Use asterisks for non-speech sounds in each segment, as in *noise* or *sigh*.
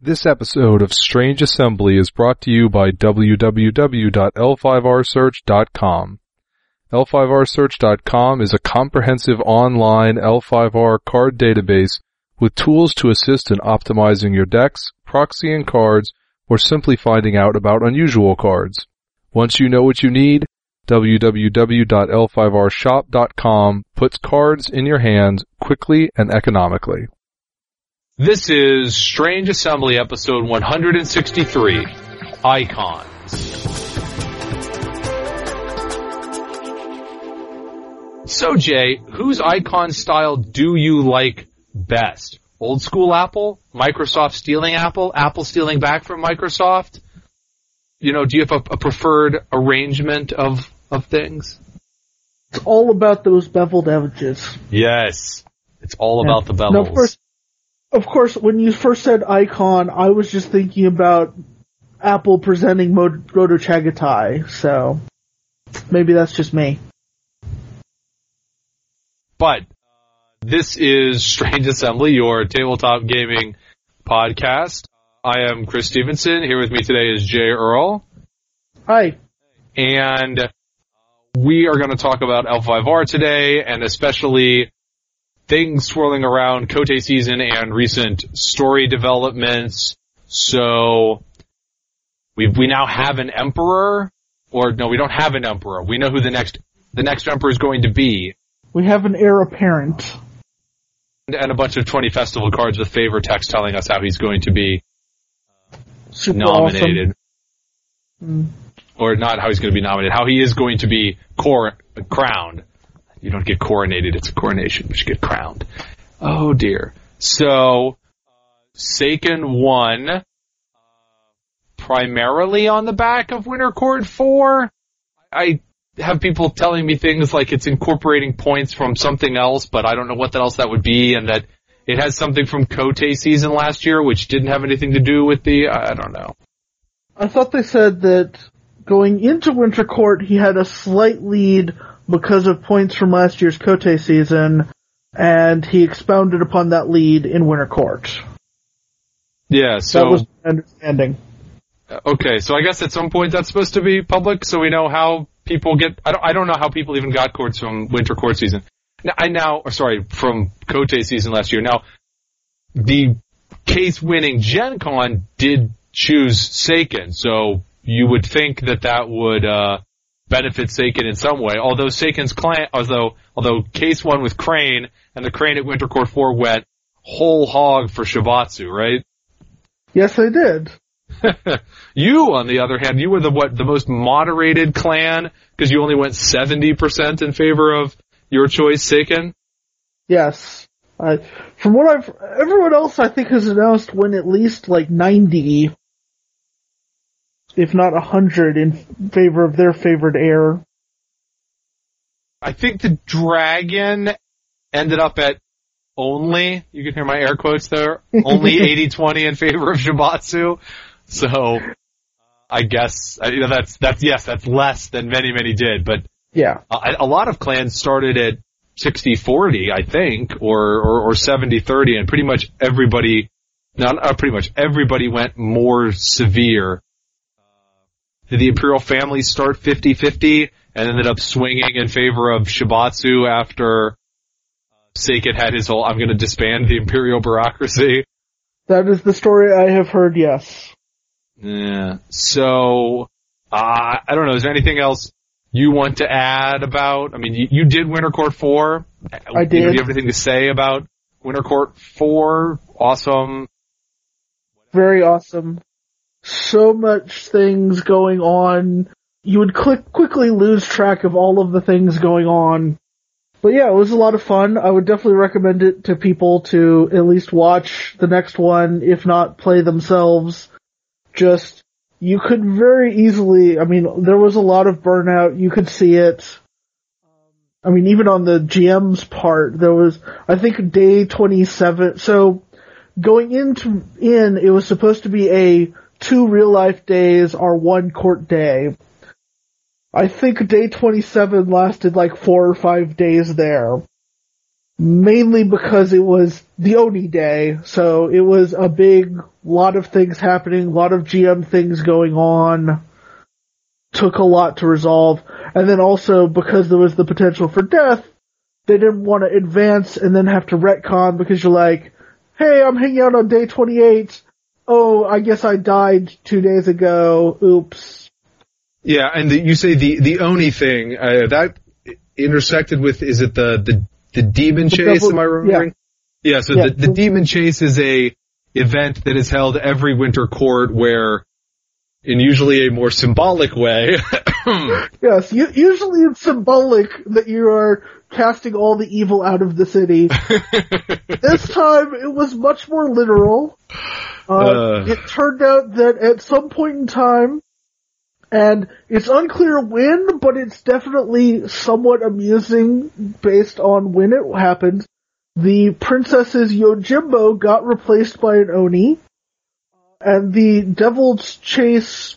This episode of Strange Assembly is brought to you by www.l5rsearch.com. L5rsearch.com is a comprehensive online L5R card database with tools to assist in optimizing your decks, proxying cards, or simply finding out about unusual cards. Once you know what you need, www.l5rshop.com puts cards in your hands quickly and economically. This is Strange Assembly episode 163, Icons. So Jay, whose icon style do you like best? Old school Apple? Microsoft stealing Apple? Apple stealing back from Microsoft? You know, do you have a, a preferred arrangement of, of things? It's all about those beveled edges. Yes. It's all about the bevels. first, of course, when you first said icon, I was just thinking about Apple presenting Mo- Moto Chagatai, so maybe that's just me. But uh, this is Strange Assembly, your tabletop gaming podcast. I am Chris Stevenson. Here with me today is Jay Earl, Hi. and we are going to talk about L5R today, and especially things swirling around Kotei season and recent story developments. So we we now have an emperor, or no, we don't have an emperor. We know who the next the next emperor is going to be. We have an heir apparent. and a bunch of 20 festival cards with flavor text telling us how he's going to be Super nominated. awesome. Mm. Or not how he's going to be nominated, how he is going to be cor- crowned. You don't get coronated, it's a coronation, but you get crowned. Oh dear. So, uh, Seiken won, uh, primarily on the back of Winter Court 4. I have people telling me things like it's incorporating points from something else, but I don't know what else that would be, and that it has something from Kotei season last year, which didn't have anything to do with the, I don't know. I thought they said that going into Winter Court, he had a slight lead because of points from last year's Kotei season, and he expounded upon that lead in Winter Court. Yeah, so, that was my understanding. okay, so I guess at some point that's supposed to be public, so we know how people get, I don't, I don't know how people even got courts from winter court season. Now, I now, or sorry, from Kote season last year. Now, the case winning Gen Con did choose Seiken, so you would think that that would, uh, benefit Seiken in some way. Although Seiken's clan, although, although case one with Crane and the Crane at Winter Court 4 went whole hog for Shibatsu, right? Yes, I did. *laughs* you, on the other hand, you were the what the most moderated clan because you only went seventy percent in favor of your choice, Seiken. Yes. I, from what I've, everyone else I think has announced went at least like 90, if not a 100 in favor of their favored heir. I think the dragon ended up at only. You can hear my air quotes there. *laughs* Only 80-20 in favor of Shibatsu. So I guess you know that's that's yes, that's less than many many did, but Yeah. a, a lot of clans started at 60-40, I think, or, or, or 70-30, and pretty much everybody, not uh, pretty much everybody went more severe. Did the Imperial family start 50-50 and ended up swinging in favor of Shibatsu after Seiken had his whole, I'm gonna disband the Imperial bureaucracy? That is the story I have heard, yes. Yeah. So, uh, I don't know, is there anything else you want to add about? I mean, you, you did Winter Court 4. I You know, did. do you have anything to say about Winter Court 4? Awesome. Very awesome. So much things going on. You would click, quickly lose track of all of the things going on. But yeah, it was a lot of fun. I would definitely recommend it to people to at least watch the next one, if not play themselves. Just, you could very easily, I mean, there was a lot of burnout. You could see it. I mean, even on the GM's part, there was, I think day 27, so going into, in, it was supposed to be a two real life days are one court day. I think day 27 lasted like four or five days there. mainly because it was the Oni day, so it was a big lot of things happening, a lot of GM things going on. Took a lot to resolve, and then also because there was the potential for death, they didn't want to advance and then have to retcon because you're like, hey, I'm hanging out on day 28. Oh, I guess I died two days ago. Oops. Yeah, and the, you say the the Oni thing uh, that intersected with is it the the the demon chase? double- am I remembering? Yeah. so Yeah. the the demon chase is a event that is held every winter court where, in usually a more symbolic way, *coughs* Yes, u- usually it's symbolic that you are casting all the evil out of the city. *laughs* this time it was much more literal. Uh, Uh. It turned out that at some point in time, and it's unclear when, but it's definitely somewhat amusing based on when it happened. The princess's Yojimbo got replaced by an Oni, and the Devil's Chase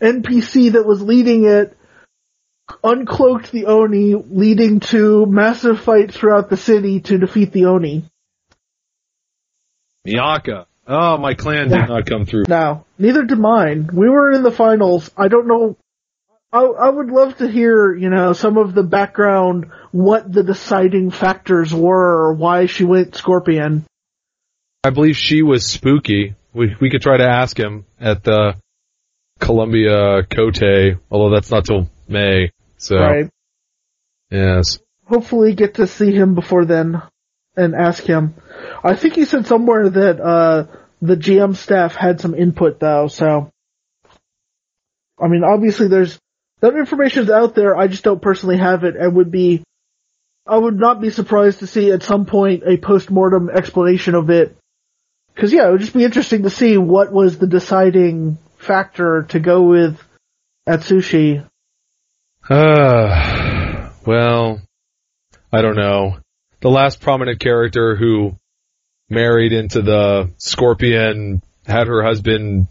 NPC that was leading it uncloaked the Oni, leading to massive fights throughout the city to defeat the Oni. Miaka. Oh, my clan did Yeah. not come through. Now, neither did mine. We were in the finals. I don't know. I, I would love to hear, you know, some of the background, what the deciding factors were, or why she went Scorpion. I believe she was spooky. We we could try to ask him at the Columbia Kotei, although that's not till May. So Right. yes. Hopefully get to see him before then and ask him. I think he said somewhere that, uh, the GM staff had some input though, so. I mean, obviously there's, that information's out there, I just don't personally have it and would be, I would not be surprised to see at some point a post-mortem explanation of it. Cause yeah, it would just be interesting to see what was the deciding factor to go with Atsushi. Uh, well, I don't know. The last prominent character who married into the Scorpion had her husband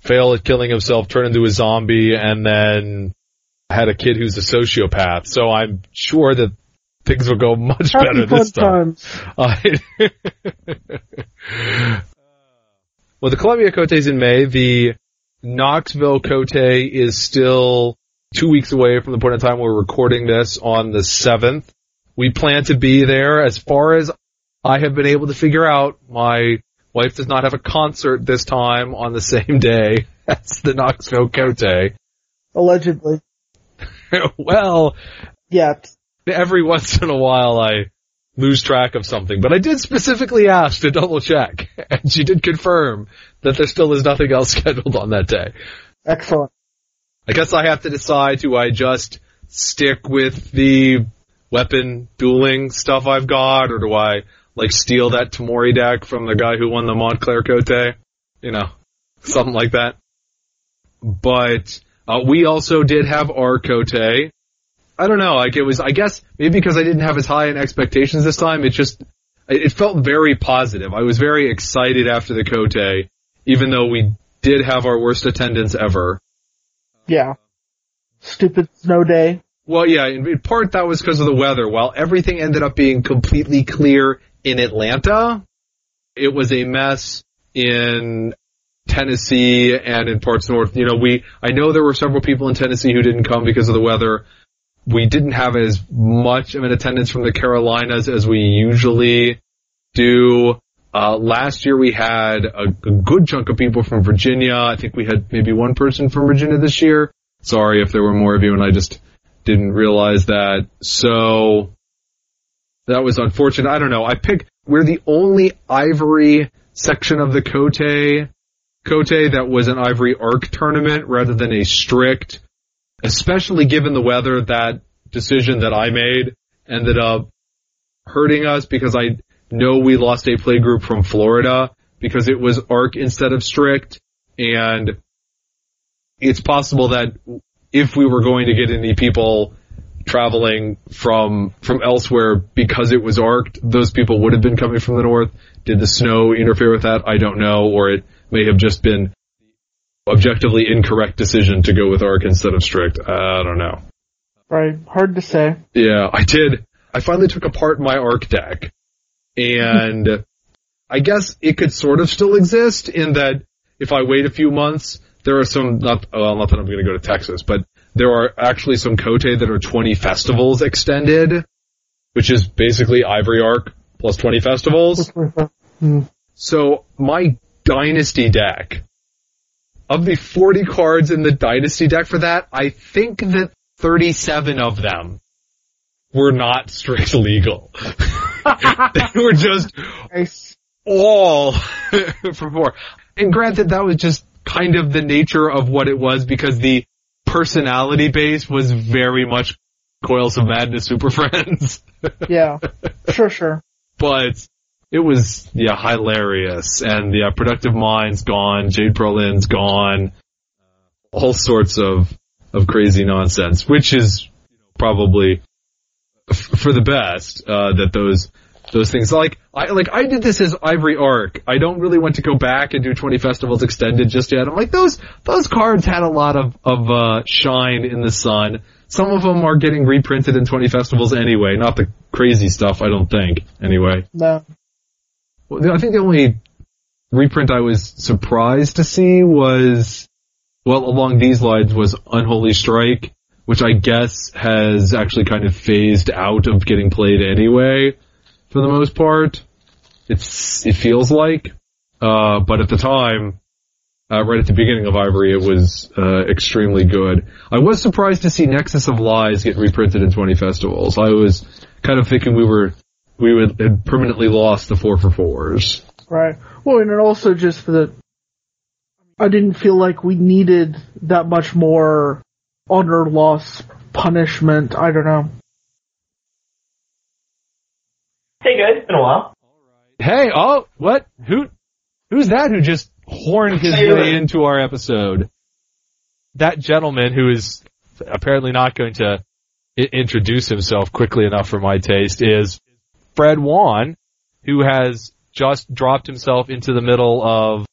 fail at killing himself, turn into a zombie, and then had a kid who's a sociopath. So I'm sure that things will go *laughs* much Happy better this time. I- *laughs* well, the Columbia Kotei is in May. The Knoxville Kotei is still two weeks away from the point in time we're recording this on the 7th. We plan to be there. As far as I have been able to figure out, my wife does not have a concert this time on the same day *laughs* as the Knoxville Kotei. Allegedly. *laughs* well, Yeah. every once in a while I lose track of something, but I did specifically ask to double check, *laughs* and she did confirm that there still is nothing else scheduled on that day. Excellent. I guess I have to decide do I just stick with the weapon dueling stuff I've got, or do I like steal that Tamori deck from the guy who won the Montclair Kotei? You know, something like that. But uh, we also did have our Kotei. I don't know, like it was, I guess maybe because I didn't have as high in expectations this time, it just, it felt very positive. I was very excited after the Kotei, even though we did have our worst attendance ever. Yeah. Stupid snow day. Well, yeah, in, in part that was because of the weather. While everything ended up being completely clear in Atlanta, it was a mess in Tennessee and in parts north. You know, we, I know there were several people in Tennessee who didn't come because of the weather. We didn't have as much of an attendance from the Carolinas as we usually do. Uh, last year we had a, a good chunk of people from Virginia. I think we had maybe one person from Virginia this year. Sorry if there were more of you and I just didn't realize that. So that was unfortunate. I don't know. I picked, we're the only ivory section of the Kotei, Kotei that was an ivory arc tournament rather than a strict, especially given the weather, that decision that I made ended up hurting us because I know we lost a play group from Florida because it was arc instead of strict and it's possible that if we were going to get any people traveling from from elsewhere because it was arced, those people would have been coming from the north. Did the snow interfere with that? I don't know, or it may have just been objectively incorrect decision to go with arc instead of strict. I don't know. Right. Hard to say. Yeah, I did. I finally took apart my Arc deck, and I guess it could sort of still exist in that if I wait a few months, there are some not well, not that I'm going to go to Texas, but there are actually some Kotei that are 20 festivals extended, which is basically Ivory Arc plus 20 festivals. *laughs* So my Dynasty deck, of the 40 cards in the Dynasty deck for that, I think that 37 of them were not strict legal. *laughs* they were just Nice. all *laughs* for four. And granted, that was just kind of the nature of what it was because the personality base was very much Coils of Madness Super Friends. *laughs* Yeah. Sure, sure. but it was, yeah, hilarious. And yeah, Productive Minds gone, Jade Berlin's gone, all sorts of, of crazy nonsense, which is probably f- for the best, uh, that those, those things like I like I did this as Ivory Arc. I don't really want to go back and do 20 festivals extended just yet. I'm like those those cards had a lot of of uh, shine in the sun. Some of them are getting reprinted in 20 festivals anyway, not the crazy stuff I don't think anyway. No. Well, I think the only reprint I was surprised to see was well along these lines was Unholy Strike, which I guess has actually kind of phased out of getting played anyway for the most part. It's it feels like, uh, but at the time, uh, right at the beginning of Ivory, it was uh, extremely good. I was surprised to see Nexus of Lies get reprinted in 20 festivals. I was kind of thinking we were we would had permanently lost the four for fours. Right. Well, and also just that I didn't feel like we needed that much more honor loss punishment. I don't know. Hey guys, been a while. Hey, oh, what? Who? Who's that? Who just horned his Hey, way into our episode? That gentleman who is apparently not going to I- introduce himself quickly enough for my taste is Fred Wan, who has just dropped himself into the middle of,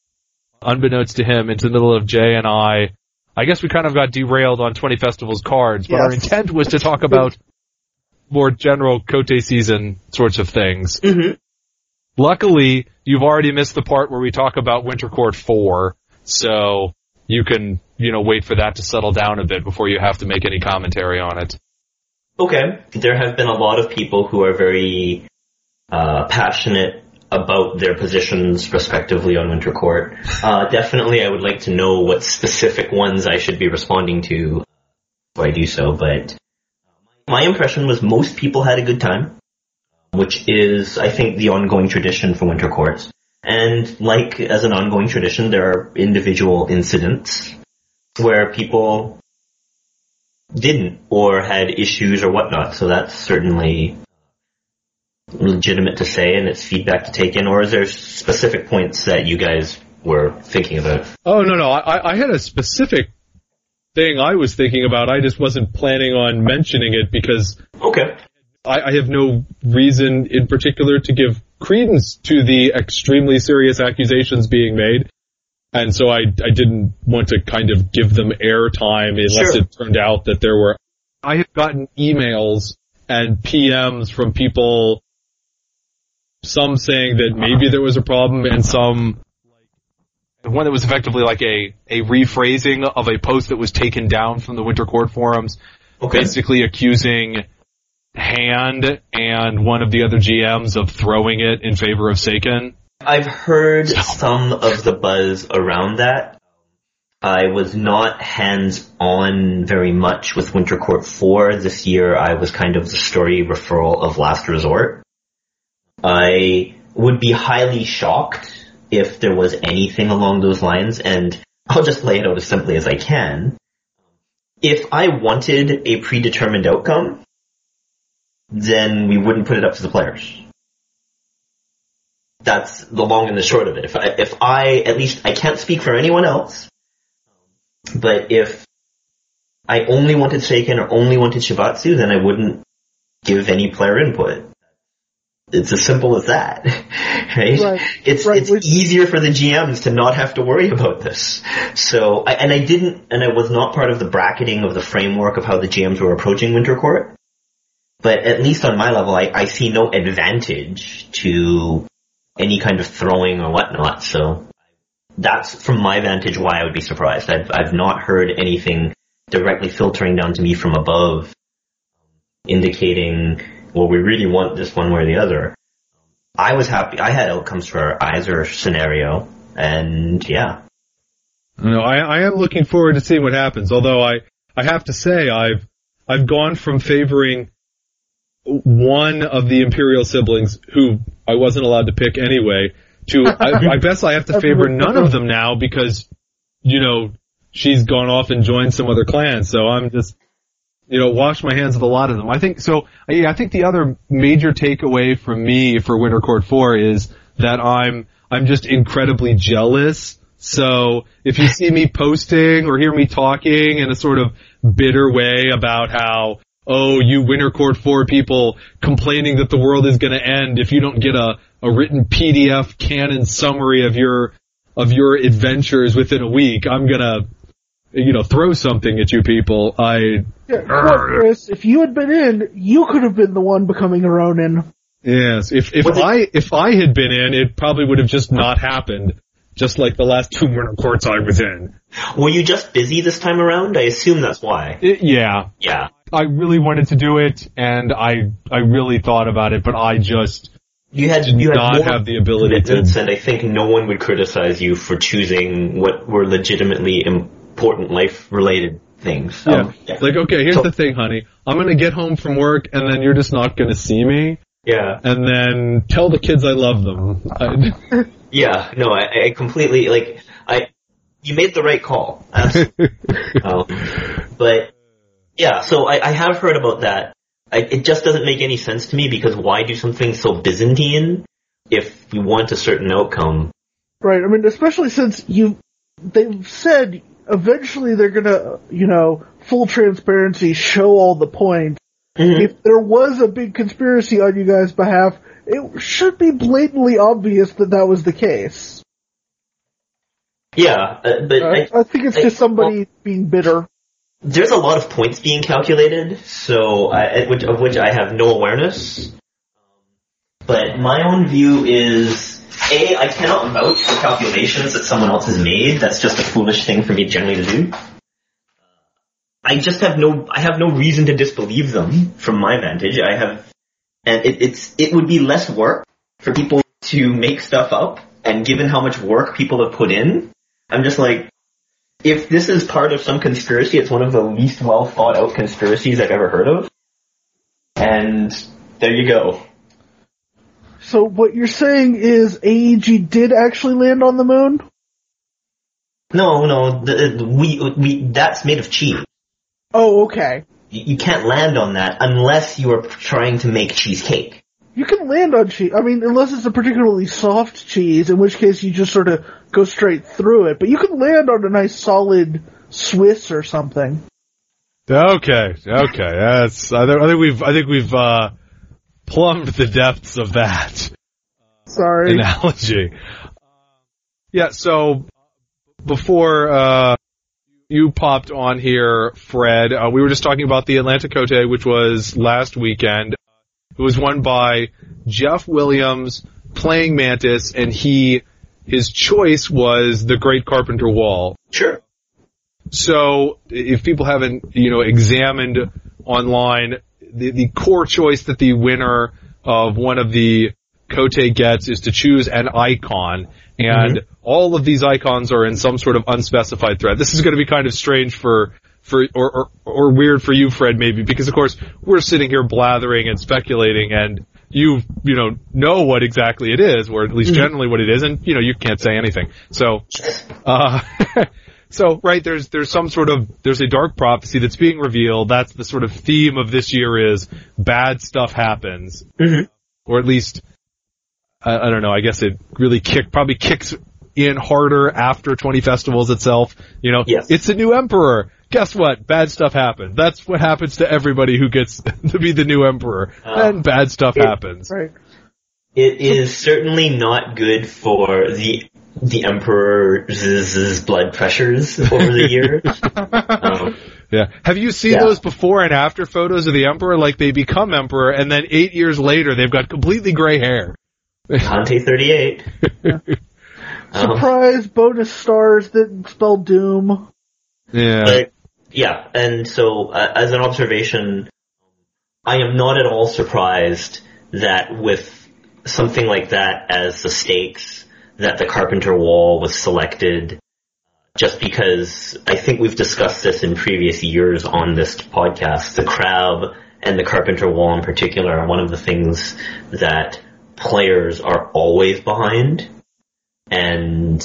unbeknownst to him, into the middle of Jay and I. I guess we kind of got derailed on 20 Festivals cards, but our intent was to talk about *laughs* more general Kotei season sorts of things. Mm-hmm. Luckily, you've already missed the part where we talk about Winter Court 4, so you can, you know, wait for that to settle down a bit before you have to make any commentary on it. Okay, there have been a lot of people who are very uh, passionate about their positions respectively on Winter Court. Uh, definitely, I would like to know what specific ones I should be responding to before I do so. But my impression was most people had a good time, which is, I think, the ongoing tradition for Winter Courts. And like as an ongoing tradition, there are individual incidents where people didn't or had issues or whatnot. So that's certainly legitimate to say and it's feedback to take in. Or is there specific points that you guys were thinking about? Oh, no, no, I, I had a specific thing I was thinking about. I just wasn't planning on mentioning it because Okay. I, I have no reason in particular to give credence to the extremely serious accusations being made. And so I, I didn't want to kind of give them airtime unless Sure. it turned out that there were, I have gotten emails and PMs from people, some saying that maybe there was a problem and some, one that was effectively like a, a rephrasing of a post that was taken down from the Winter Court forums Okay. basically accusing Hand and one of the other GMs of throwing it in favor of Seiken. I've heard some of the buzz around that. I was not hands on very much with Winter Court 4. This year I was kind of the story referral of Last Resort. I would be highly shocked if there was anything along those lines and I'll just lay it out as simply as I can. If I wanted a predetermined outcome, then we wouldn't put it up to the players that's the long and the short of it. If I, if I, at least, I can't speak for anyone else, but if I only wanted Seiken or only wanted Shibatsu, then I wouldn't give any player input. It's as simple as that, *laughs* right? Right, It's right, it's which- easier for the GMs to not have to worry about this. So, I, and I didn't, and I was not part of the bracketing of the framework of how the GMs were approaching Winter Court. but at least on my level, I, I see no advantage to any kind of throwing or whatnot. So that's from my vantage why I would be surprised. I've I've not heard anything directly filtering down to me from above, indicating well we really want this one way or the other. I was happy. I had outcomes for either scenario, and yeah. No, I, I am looking forward to seeing what happens. Although I, I have to say I've I've gone from favoring one of the Imperial siblings who I wasn't allowed to pick anyway to I, I guess I have to favor none of them now because you know she's gone off and joined some other clan. So I'm just you know wash my hands of a lot of them. I think so. Yeah, I think the other major takeaway from me for Winter Court Four is that I'm I'm just incredibly jealous. So if you see me posting or hear me talking in a sort of bitter way about how oh, you Winter Court 4 people complaining that the world is going to end if you don't get a, a written PDF canon summary of your, of your adventures within a week. I'm to, you know, throw something at you people. I, Yeah, come on, Chris. If you had been in, you could have been the one becoming a Ronin. yes, if, if Was it- I, if I had been in, it probably would have just not happened. Just like the last two Winter Courts I was in. Were you just busy this time around? I assume that's why. It, yeah, Yeah. I really wanted to do it, and I I really thought about it, but I just You had did you had not more have the ability commitments, to. and I think no one would criticize you for choosing what were legitimately important life-related things. Yeah. Um, yeah. Like, okay, here's So- the thing, honey. I'm gonna get home from work, and then you're just not gonna see me, yeah. and then tell the kids I love them. I, *laughs* Yeah, no, I, I completely like I. You made the right call, absolutely. *laughs* um, but yeah, so I, I have heard about that. I, it just doesn't make any sense to me because why do something so Byzantine if you want a certain outcome? Right. I mean, especially since you, they've said eventually they're gonna, you know, full transparency, show all the points. Mhm. If there was a big conspiracy on you guys' behalf, it should be blatantly obvious that that was the case. Yeah, uh, but I, I, I think it's I- just somebody being bitter. there's a lot of points being calculated, so I, which, of which I have no awareness. But my own view is, A, I cannot vouch for calculations that someone else has made. That's just a foolish thing for me generally to do. I just have no, I have no reason to disbelieve them from my vantage. I have, and it, it's, it would be less work for people to make stuff up, and given how much work people have put in, I'm just like, if this is part of some conspiracy, it's one of the least well thought out conspiracies I've ever heard of. And there you go. So what you're saying is AEG did actually land on the moon? No, no, the, we, we, that's made of cheese. Oh, okay. You, you can't land on that unless you are trying to make cheesecake. You can land on cheese. I mean, unless it's a particularly soft cheese, in which case you just sort of go straight through it. But you can land on a nice solid Swiss or something. okay, okay, that's. I think, I think we've. I think we've uh, plumbed the depths of that. Sorry. analogy. Yeah, so before uh, you popped on here, Fred, uh, we were just talking about the Atlanta Kotei, which was last weekend. It was won by Jeff Williams playing Mantis, and he his choice was the Great Carpenter Wall. Sure. So if people haven't, you know, examined online, the, the core choice that the winner of one of the Kotei gets is to choose an icon. And all of these icons are in some sort of unspecified thread. This is going to be kind of strange for, for, or, or, or weird for you, Fred, maybe, because of course we're sitting here blathering and speculating and you, you know, know what exactly it is, or at least generally what it is, and, you know, you can't say anything. So, uh, *laughs* so right there's there's some sort of there's a dark prophecy that's being revealed. That's the sort of theme of this year is bad stuff happens, Mhm. or at least I, I don't know. I guess it really kick probably kicks in harder after 20 festivals itself. You know, Yes. it's a new emperor. Guess what? Bad stuff happens. That's what happens to everybody who gets *laughs* to be the new emperor. Uh, and bad stuff it- happens. Right. It is certainly not good for the the emperor's blood pressures over the years. *laughs* um, Yeah. Have you seen Yeah. those before and after photos of the emperor? Like they become emperor, and then eight years later, they've got completely gray hair. Conte 38. Um, *laughs* Surprise bonus stars that spell doom. Yeah. But yeah, and so uh, as an observation, I am not at all surprised that with something like that as the stakes, that the Carpenter Wall was selected. Uh, just because I think we've discussed this in previous years on this podcast, the crab and the Carpenter Wall in particular are one of the things that players are always behind. And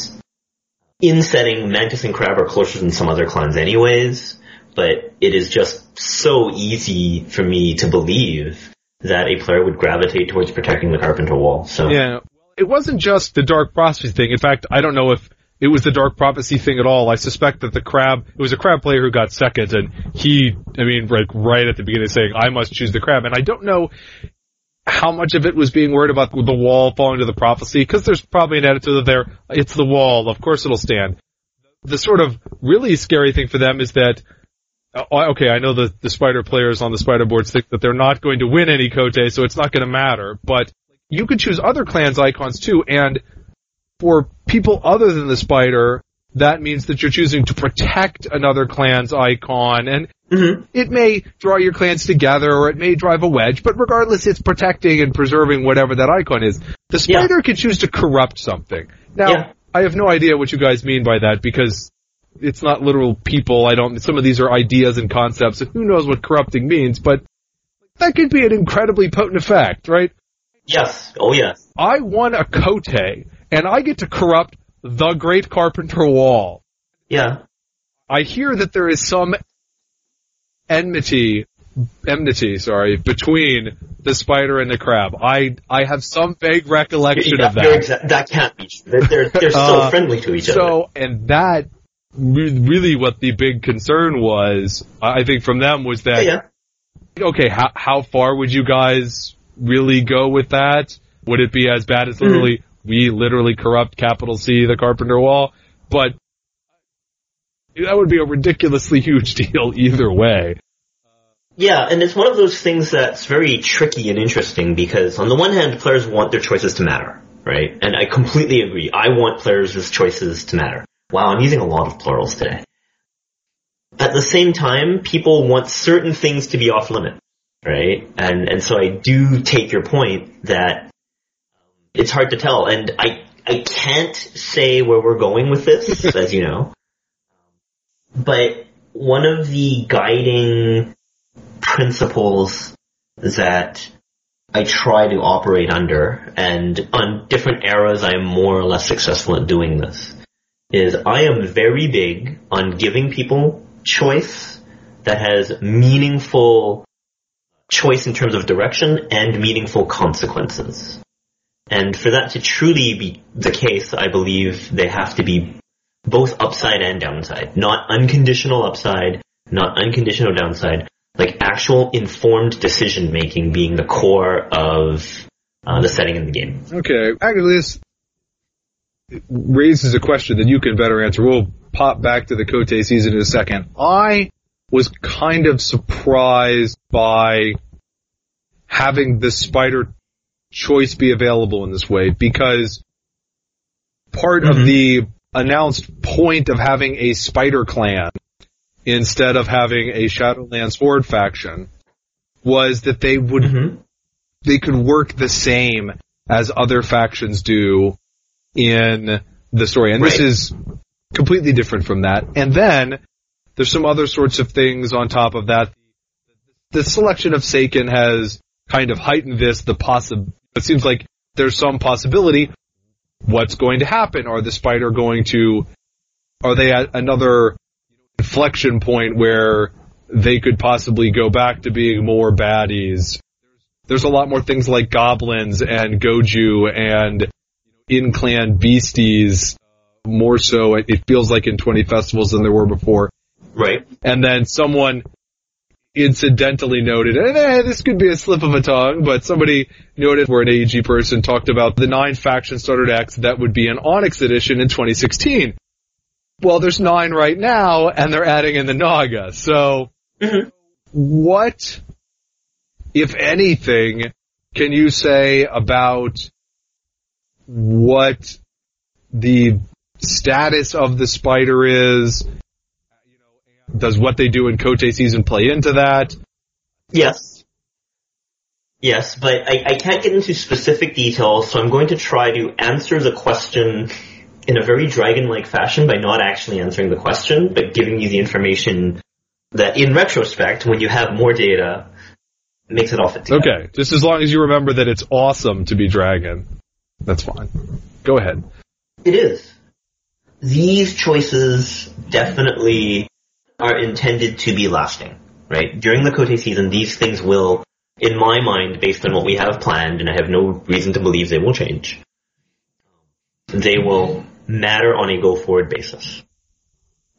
in setting, Mantis and Crab are closer than some other clans anyways, but it is just so easy for me to believe that a player would gravitate towards protecting the Carpenter Wall. So Yeah. It wasn't just the Dark Prophecy thing. In fact, I don't know if it was the Dark Prophecy thing at all. I suspect that the crab, it was a crab player who got second and he, I mean, like right at the beginning saying, I must choose the crab. And I don't know how much of it was being worried about the wall falling to the prophecy because there's probably an attitude there, it's the wall, of course it'll stand. The sort of really scary thing for them is that uh, okay, I know the, the spider players on the spider boards think that they're not going to win any Kotei, so it's not going to matter. But you could choose other clans icons too, and for people other than the spider, that means that you're choosing to protect another clan's icon, and Mhm. it may draw your clans together, or it may drive a wedge, but regardless, it's protecting and preserving whatever that icon is. The Yeah. spider can choose to corrupt something. Now, Yeah. I have no idea what you guys mean by that, because it's not literal people. I don't. Some of these are ideas and concepts, and who knows what corrupting means. But that could be an incredibly potent effect, right? Yes, oh yes, I won a Kotei, and I get to corrupt the Great Carpenter Wall. yeah, I hear that there is some enmity, enmity, sorry, between the spider and the crab. I I have some vague recollection Yeah, of that. exa- that can't be true. They're they're, so *laughs* Uh, friendly to each other. So, and that really what the big concern was, I think from them was that yeah. okay, how how far would you guys really go with that? Would it be as bad as literally mm. we literally corrupt capital C the Carpenter Wall? But that would be a ridiculously *laughs* huge deal either way. Yeah, and it's one of those things that's very tricky and interesting because on the one hand, players want their choices to matter, right? And I completely agree. I want players' choices to matter. Wow, I'm using a lot of plurals today. At the same time, people want certain things to be off limit, right? And and so I do take your point that it's hard to tell, and I I can't say where we're going with this, *laughs* as you know. But one of the guiding principles that I try to operate under, and on different eras I am more or less successful at doing this, is I am very big on giving people choice that has meaningful choice in terms of direction and meaningful consequences. And for that to truly be the case, I believe they have to be both upside and downside. Not unconditional upside, not unconditional downside, like actual informed decision making being the core of uh, the setting in the game. Okay, actually, this raises a question that you can better answer. We'll pop back to the Kotei season in a second. I was kind of surprised by having the spider choice be available in this way because part of Mhm. the announced point of having a spider clan instead of having a Shadowlands Horde faction was that they would Mm-hmm. they could work the same as other factions do in the story. And this is completely different from that. And then there's some other sorts of things on top of that. The selection of Seiken has kind of heightened this, the possi- it seems like there's some possibility. What's going to happen? Are the spider going to, are they at another inflection point where they could possibly go back to being more baddies there's a lot more things like goblins and goju and in clan beasties more so it feels like in 20 festivals than there were before Right. and then someone incidentally noted and eh, this could be a slip of a tongue but somebody noted where an AEG person talked about the nine faction starter decks that would be an Onyx edition in 2016 well, there's nine right now, and they're adding in the Naga. So, Mhm. what, if anything, can you say about what the status of the spider is? Does what they do in Kotei season play into that? Yes. Yes, but I, I can't get into specific details, so I'm going to try to answer the question in a very dragon-like fashion by not actually answering the question, but giving you the information that in retrospect, when you have more data, makes it all fit together. Okay, just as long as you remember that it's awesome to be dragon. That's fine. Go ahead. It is. These choices definitely are intended to be lasting, right? During the Kotei season, these things will, in my mind, based on what we have planned, and I have no reason to believe they will change, they will matter on a go-forward basis.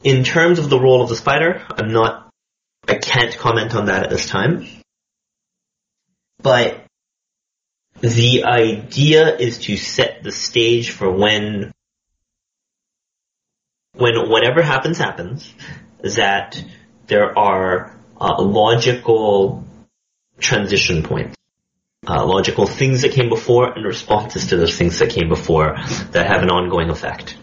In terms of the role of the spider, I'm not, I can't comment on that at this time. But the idea is to set the stage for when when whatever happens happens that there are uh, logical transition points uh, logical things that came before and responses to those things that came before that have an ongoing effect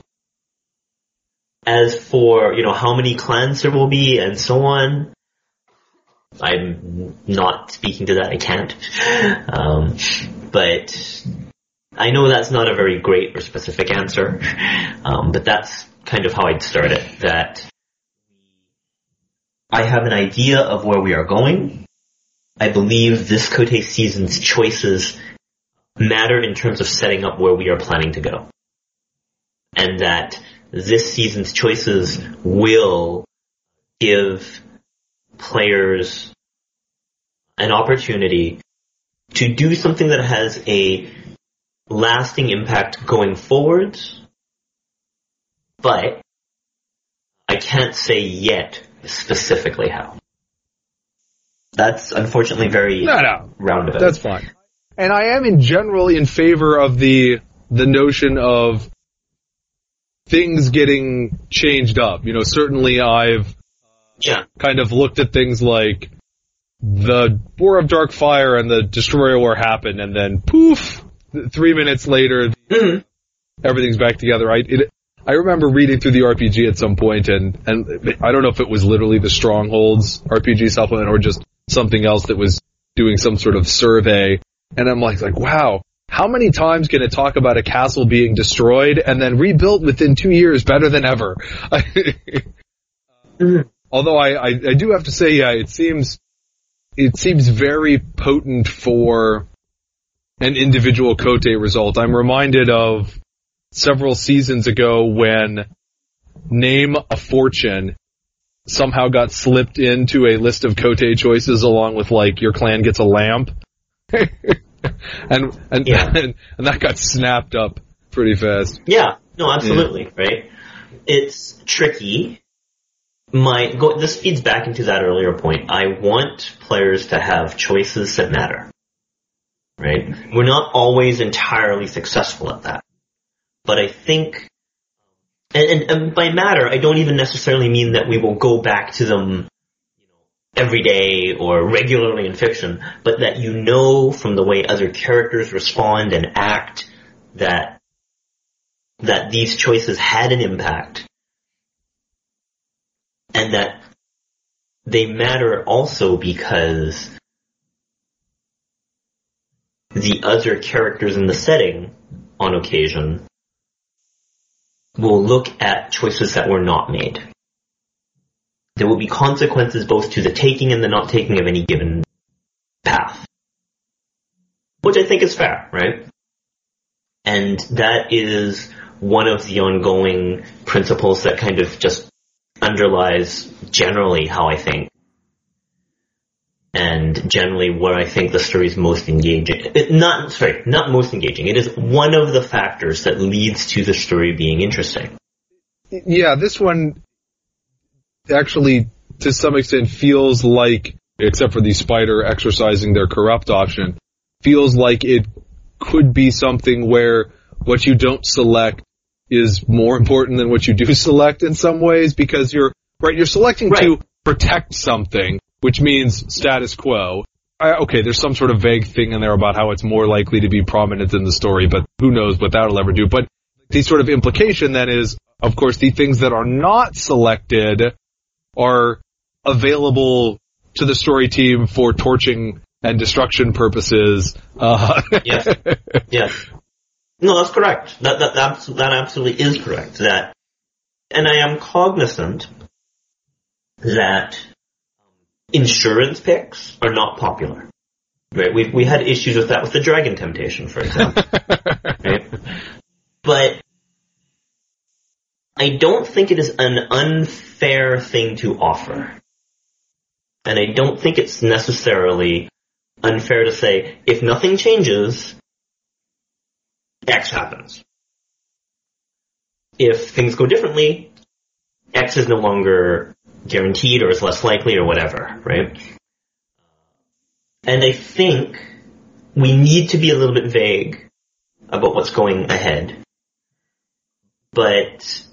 as for you know how many clans there will be and so on I'm not speaking to that. I can't. *laughs* Um, but I know that's not a very great or specific answer. *laughs* Um, but that's kind of how I'd start it. That I have an idea of where we are going. I believe this Kotei season's choices matter in terms of setting up where we are planning to go. And that this season's choices will give players an opportunity to do something that has a lasting impact going forwards, but I can't say yet specifically how. That's unfortunately very No, no. roundabout. That's fine. And I am in general in favor of the the notion of things getting changed up. You know, certainly I've yeah. kind of looked at things like the War of Dark Fire and the Destroyer War happened, and then poof, three minutes later, Mhm. everything's back together. I it, I remember reading through the RPG at some point, and and I don't know if it was literally the Strongholds RPG supplement or just something else that was doing some sort of survey, and I'm like like wow. How many times can it talk about a castle being destroyed and then rebuilt within two years better than ever? *laughs* Mhm. Although I, I, I do have to say, yeah, it seems, it seems very potent for an individual Kotei result. I'm reminded of several seasons ago when Name a Fortune somehow got slipped into a list of Kotei choices along with like your clan gets a lamp. *laughs* and, and, Yeah. and, *laughs* and that got snapped up pretty fast. Yeah, no, absolutely, mm. right? It's tricky. My go, this feeds back into that earlier point. I want players to have choices that matter, right? We're not always entirely successful at that, but I think, and, and, and by matter, I don't even necessarily mean that we will go back to them every day or regularly in fiction, but that you know from the way other characters respond and act that that these choices had an impact. And that they matter also because the other characters in the setting on occasion will look at choices that were not made. There will be consequences both to the taking and the not taking of any given path. Which I think is fair, right? And that is one of the ongoing principles that kind of just underlies generally how I think. And generally where I think the story is most engaging. Not, sorry, not most engaging. It is one of the factors that leads to the story being interesting. Yeah, this one actually, to some extent, feels like, except for the spider exercising their corrupt option, feels like it could be something where what you don't select is more important than what you do *laughs* select in some ways because you're right. You're selecting Right. to protect something, which means status quo. I, okay, there's some sort of vague thing in there about how it's more likely to be prominent in the story, but who knows what that'll ever do. But the sort of implication then is, of course, the things that are not selected are available to the story team for torching and destruction purposes. Uh, *laughs* Yes. Yes. No, that's correct. That, that, that, that absolutely is correct. That, and I am cognizant that insurance picks are not popular. Right? We, we had issues with that with the Dragon Temptation, for example. *laughs* right? But I don't think it is an unfair thing to offer. And I don't think it's necessarily unfair to say, if nothing changes, X happens. If things go differently, X is no longer guaranteed or is less likely or whatever, right? And I think we need to be a little bit vague about what's going ahead. But,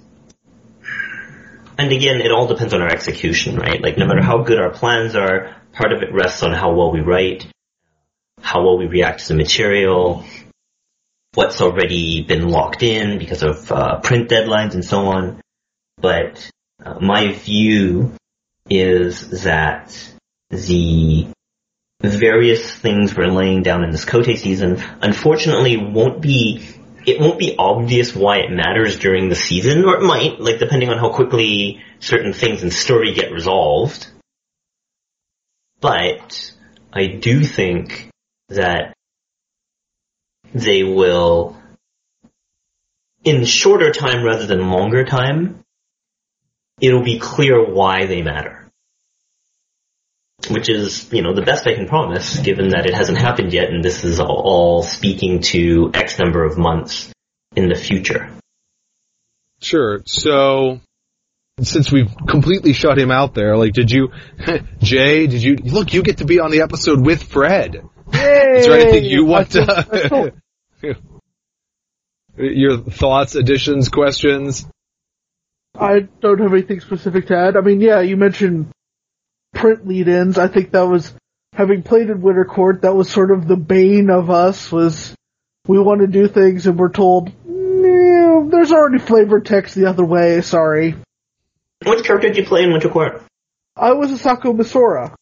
and again, it all depends on our execution, right? Like no matter how good our plans are, part of it rests on how well we write, how well we react to the material, what's already been locked in because of uh, print deadlines and so on. But uh, my view is that the various things we're laying down in this Kotei season, unfortunately, won't be. It won't be obvious why it matters during the season, or it might, like depending on how quickly certain things in story get resolved. But I do think that they will, in shorter time rather than longer time, it'll be clear why they matter. Which is, you know, the best I can promise, given that it hasn't happened yet and this is all, all speaking to X number of months in the future. Sure. So, since we've completely shut him out there, like, did you, *laughs* Jay, did you, look, you get to be on the episode with Fred. Yay! Is there anything you want I still- I still- to, *laughs* your thoughts, additions, questions? I don't have anything specific to add. I mean, yeah, you mentioned print lead-ins. I think that was, having played in Winter Court, that was sort of the bane of us, was we want to do things and we're told, "No, there's already flavored text the other way, sorry. Which character did you play in Winter Court? I was a Sako Misora,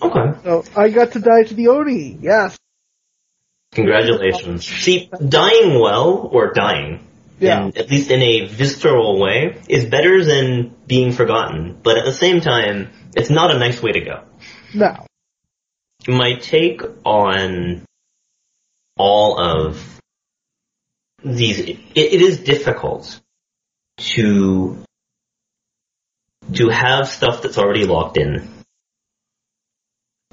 Okay. so I got to die to the Oni, yes. Congratulations. See, dying well, or dying, Yeah. in, at least in a visceral way, is better than being forgotten. But at the same time, it's not a nice way to go. No. My take on all of these, it, it is difficult to to have stuff that's already locked in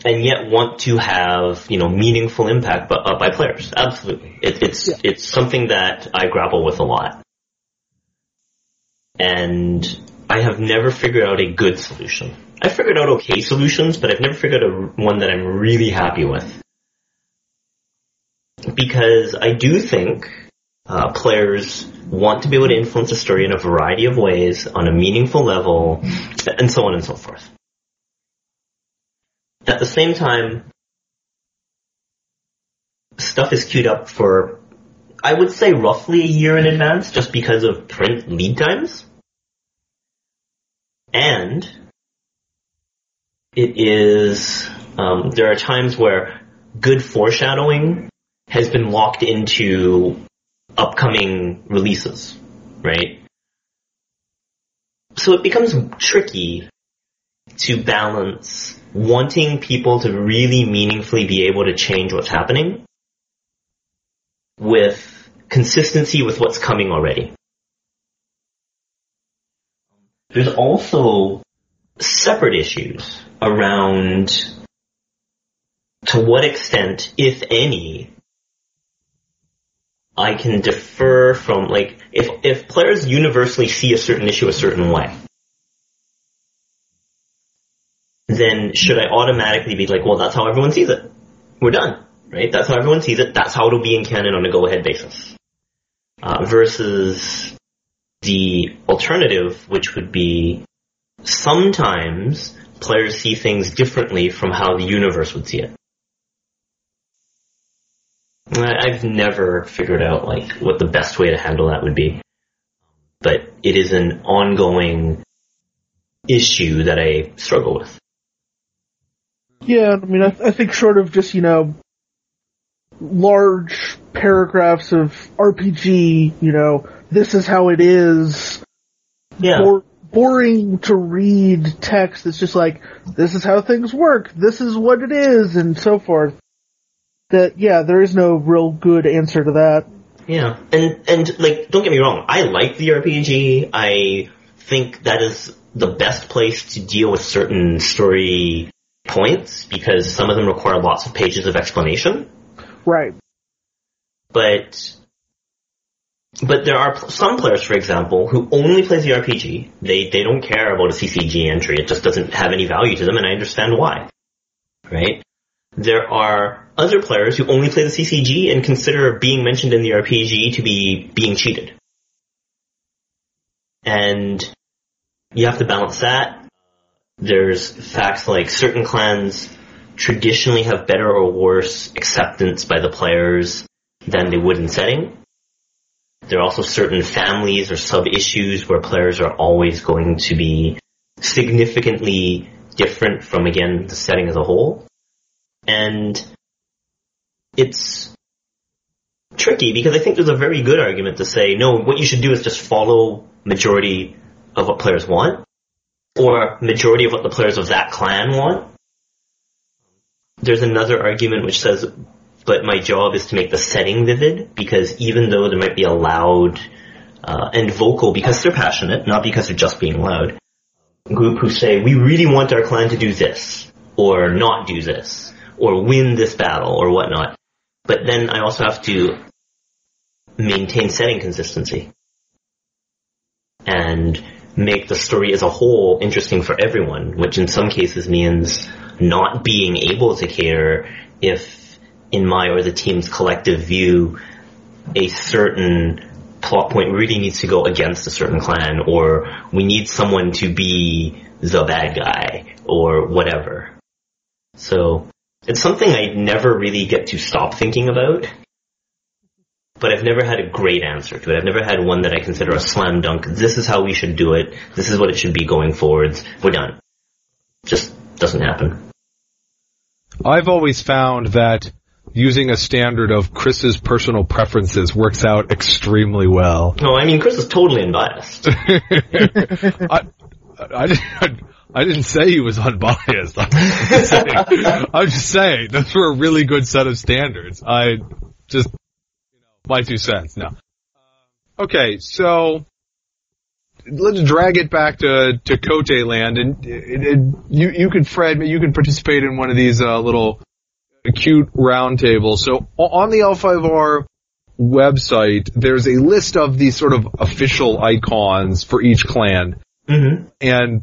and yet want to have you know meaningful impact by, uh, by players. Absolutely, it, it's Yeah. it's something that I grapple with a lot, and I have never figured out a good solution. I figured out okay solutions, but I've never figured out a, one that I'm really happy with. Because I do think uh, players want to be able to influence a story in a variety of ways on a meaningful level, and so on and so forth. At the same time, stuff is queued up for, I would say roughly a year in advance just because of print lead times. And it is, um, there are times where good foreshadowing has been locked into upcoming releases, right? So it becomes tricky to balance wanting people to really meaningfully be able to change what's happening with consistency with what's coming already. There's also separate issues around to what extent, if any, I can defer from like if if players universally see a certain issue a certain way, then should I automatically be like, well, that's how everyone sees it. We're done, right? That's how everyone sees it. That's how it'll be in canon on a go-ahead basis. Uh, versus the alternative, which would be sometimes players see things differently from how the universe would see it. I've never figured out like what the best way to handle that would be, but it is an ongoing issue that I struggle with. Yeah, I mean, I, I think short of just you know large paragraphs of RPG, you know, this is how it is. Yeah. Bor- boring to read text. It's just like this is how things work. This is what it is, and so forth. That yeah, there is no real good answer to that. Yeah, and and like, don't get me wrong, I like the RPG. I think that is the best place to deal with certain story points because some of them require lots of pages of explanation. Right. But but there are some players, for example, who only play the RPG. They they don't care about a CCG entry. It just doesn't have any value to them, and I understand why. Right? There are other players who only play the CCG and consider being mentioned in the RPG to be being cheated. And you have to balance that. There's facts like certain clans traditionally have better or worse acceptance by the players than they would in setting. There are also certain families or sub issues where players are always going to be significantly different from again the setting as a whole. And it's tricky because I think there's a very good argument to say, no, what you should do is just follow majority of what players want, or majority of what the players of that clan want. There's another argument which says, but my job is to make the setting vivid, because even though there might be a loud uh, and vocal, because they're passionate, not because they're just being loud, group who say, we really want our clan to do this, or not do this, or win this battle, or whatnot. But then I also have to maintain setting consistency. And make the story as a whole interesting for everyone, which in some cases means not being able to care if, in my or the team's collective view, a certain plot point really needs to go against a certain clan, or we need someone to be the bad guy, or whatever. So, it's something I never really get to stop thinking about but I've never had a great answer to it. I've never had one that I consider a slam dunk. This is how we should do it. This is what it should be going forwards. We're done. Just doesn't happen. I've always found that using a standard of Chris's personal preferences works out extremely well. No, I mean Chris is totally unbiased. *laughs* I, I, didn't, I didn't say he was unbiased. I'm just, saying, *laughs* I'm just saying those were a really good set of standards. I just my two cents. No. Okay, so let's drag it back to to Kotei Land, and it, it, you you could Fred, you could participate in one of these uh, little cute roundtables. So on the L5R website, there's a list of these sort of official icons for each clan, mm-hmm. and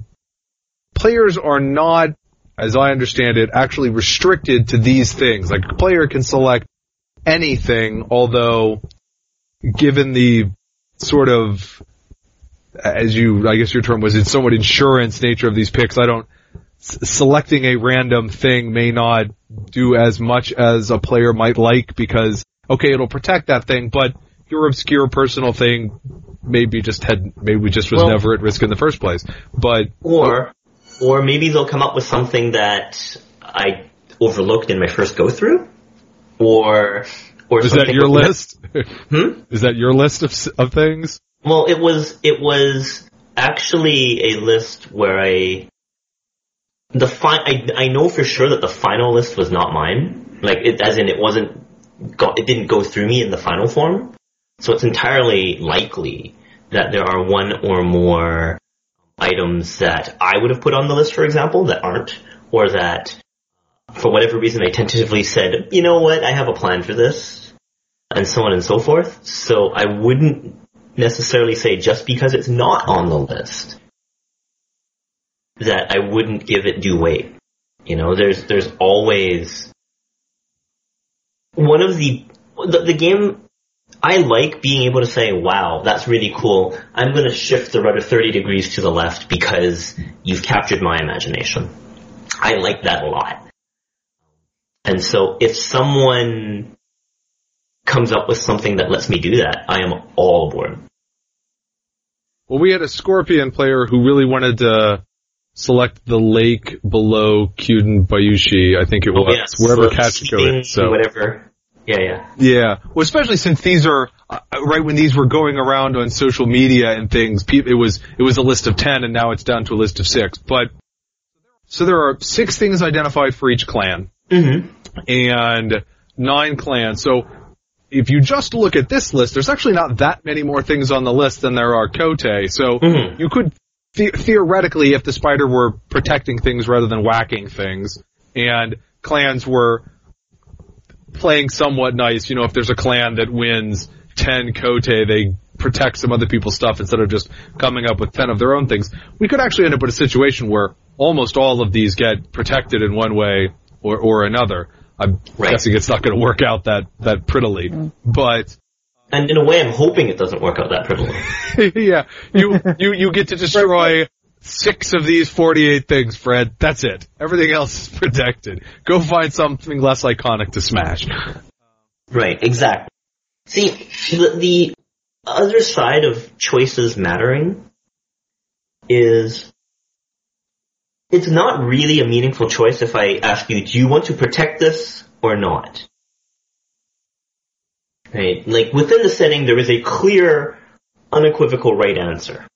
players are not, as I understand it, actually restricted to these things. Like a player can select anything, although given the sort of, as you, I guess your term was, it's somewhat insurance nature of these picks, I don't, selecting a random thing may not do as much as a player might like because, okay, it'll protect that thing, but your obscure personal thing maybe just had, maybe just was well, never at risk in the first place. But, or, or maybe they'll come up with something that I overlooked in my first go through or or is that your list? *laughs* hmm? Is that your list of of things? Well, it was it was actually a list where I the fi- I I know for sure that the final list was not mine. Like it as in it wasn't got it didn't go through me in the final form. So it's entirely likely that there are one or more items that I would have put on the list, for example, that aren't, or that for whatever reason, I tentatively said, you know what, I have a plan for this, and so on and so forth. So I wouldn't necessarily say just because it's not on the list that I wouldn't give it due weight. You know, there's there's always one of the the, the game. I like being able to say, wow, that's really cool. I'm going to shift the rudder 30 degrees to the left because you've captured my imagination. I like that a lot. And so if someone comes up with something that lets me do that, I am all aboard. Well, we had a Scorpion player who really wanted to select the lake below Kyuden Bayushi, I think it was, Oh, yes. wherever So Kachiko sleeping, is. So, whatever. Yeah, yeah. yeah. Well, especially since these are, uh, right when these were going around on social media and things, pe- it was, it was a list of 10 and now it's down to a list of 6. But, so there are six things identified for each clan. hmm and nine clans. So if you just look at this list, there's actually not that many more things on the list than there are Kotei. So Mhm. you could the- theoretically, if the spider were protecting things rather than whacking things, and clans were playing somewhat nice, you know, if there's a clan that wins 10 Kotei, they protect some other people's stuff instead of just coming up with 10 of their own things. We could actually end up with a situation where almost all of these get protected in one way or, or another. I'm Right. guessing it's not going to work out that, that prettily, mm-hmm. but And in a way, I'm hoping it doesn't work out that prettily. *laughs* yeah, you, you, you get to destroy six of these 48 things, Fred. That's it. Everything else is protected. Go find something less iconic to smash. Right, exactly. See, the, the other side of choices mattering is it's not really a meaningful choice if I ask you, do you want to protect this or not? Right, like within the setting there is a clear, unequivocal right answer.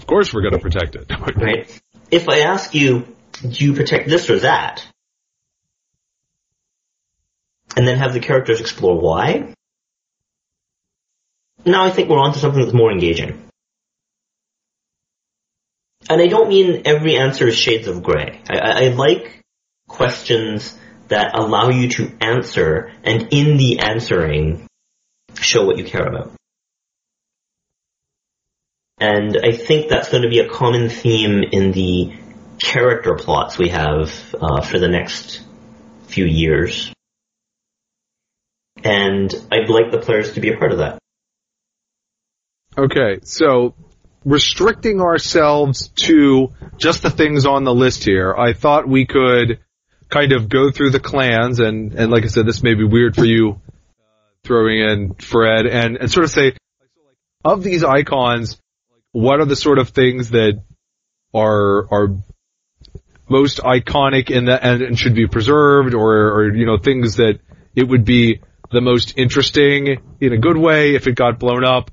Of course we're going to protect it. *laughs* Right? If I ask you, do you protect this or that? And then have the characters explore why? Now I think we're on to something that's more engaging. And I don't mean every answer is shades of gray. I, I, like questions that allow you to answer and in the answering show what you care about. And I think that's going to be a common theme in the character plots we have uh, for the next few years. And I'd like the players to be a part of that. Okay, so restricting ourselves to just the things on the list here, I thought we could kind of go through the clans and, and like I said, this may be weird for you uh, throwing in Fred and, and sort of say, of these icons, what are the sort of things that are, are most iconic in that and, and should be preserved or, or, you know, things that it would be the most interesting in a good way if it got blown up.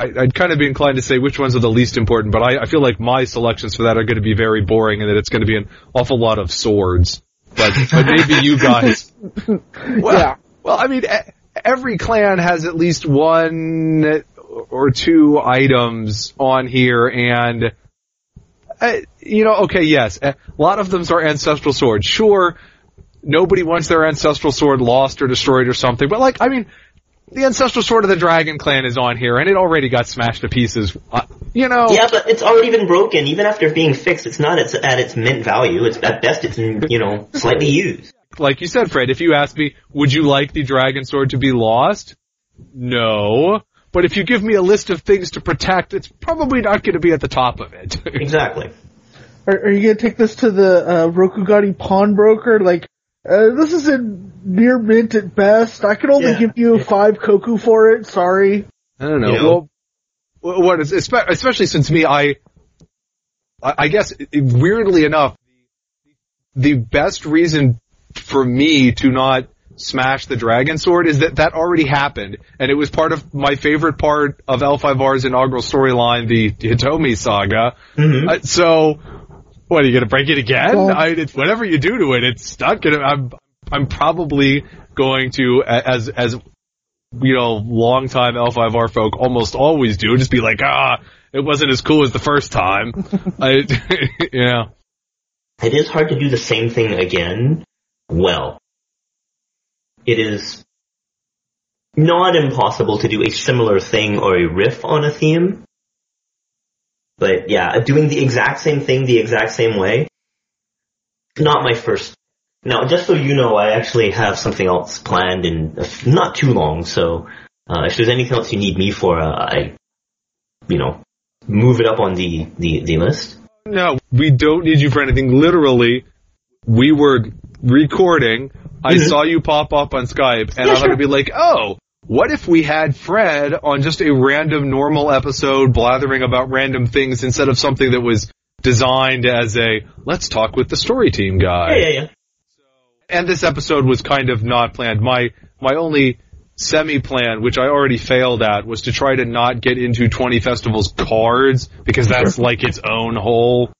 I, I'd kind of be inclined to say which ones are the least important, but I, I feel like my selections for that are going to be very boring and that it's going to be an awful lot of swords. But, but maybe you guys. *laughs* Well, Yeah. well, I mean, every clan has at least one or two items on here, and uh, you know, okay, yes, a lot of them are ancestral swords. Sure, nobody wants their ancestral sword lost or destroyed or something, but like, I mean, the ancestral sword of the Dragon Clan is on here, and it already got smashed to pieces. Uh, you know, Yeah, but it's already been broken. Even after being fixed, it's not at, at its mint value. It's at best, it's you know slightly used. like you said, Fred, if you asked me, would you like the dragon sword to be lost? No. But if you give me a list of things to protect, it's probably not going to be at the top of it. *laughs* Exactly. Are, are you gonna take this to the uh, Rokugani pawnbroker? Like, uh, this is in near mint at best. I can only Yeah. give you five koku for it. Sorry. I don't know. You know? Well, what is, especially since me, I, I I guess weirdly enough, the best reason for me to not smash the dragon sword is that that already happened, and it was part of my favorite part of L5R's inaugural storyline, the Hitomi saga. Mhm. Uh, so, what are you gonna break it again? Well- I, it's, whatever you do to it, it's stuck. gonna. I'm I'm probably going to as as you know, longtime L5R folk almost always do, just be like, ah, it wasn't as cool as the first time. *laughs* I, *laughs* yeah. It is hard to do the same thing again well. It is not impossible to do a similar thing or a riff on a theme. But yeah, doing the exact same thing the exact same way, not my first Now, just so you know, I actually have something else planned in not too long. So, uh, if there's anything else you need me for, uh, I, you know, move it up on the the, the list. No, we don't need you for anything. Literally, we were recording. I Mhm. saw you pop up on Skype, and Yeah, I'm sure. to be like, oh, what if we had Fred on just a random normal episode blathering about random things instead of something that was designed as a let's talk with the story team guy. Yeah, yeah, yeah. And this episode was kind of not planned. My my only semi-plan, which I already failed at, was to try to not get into 20 Festivals cards because that's like its own whole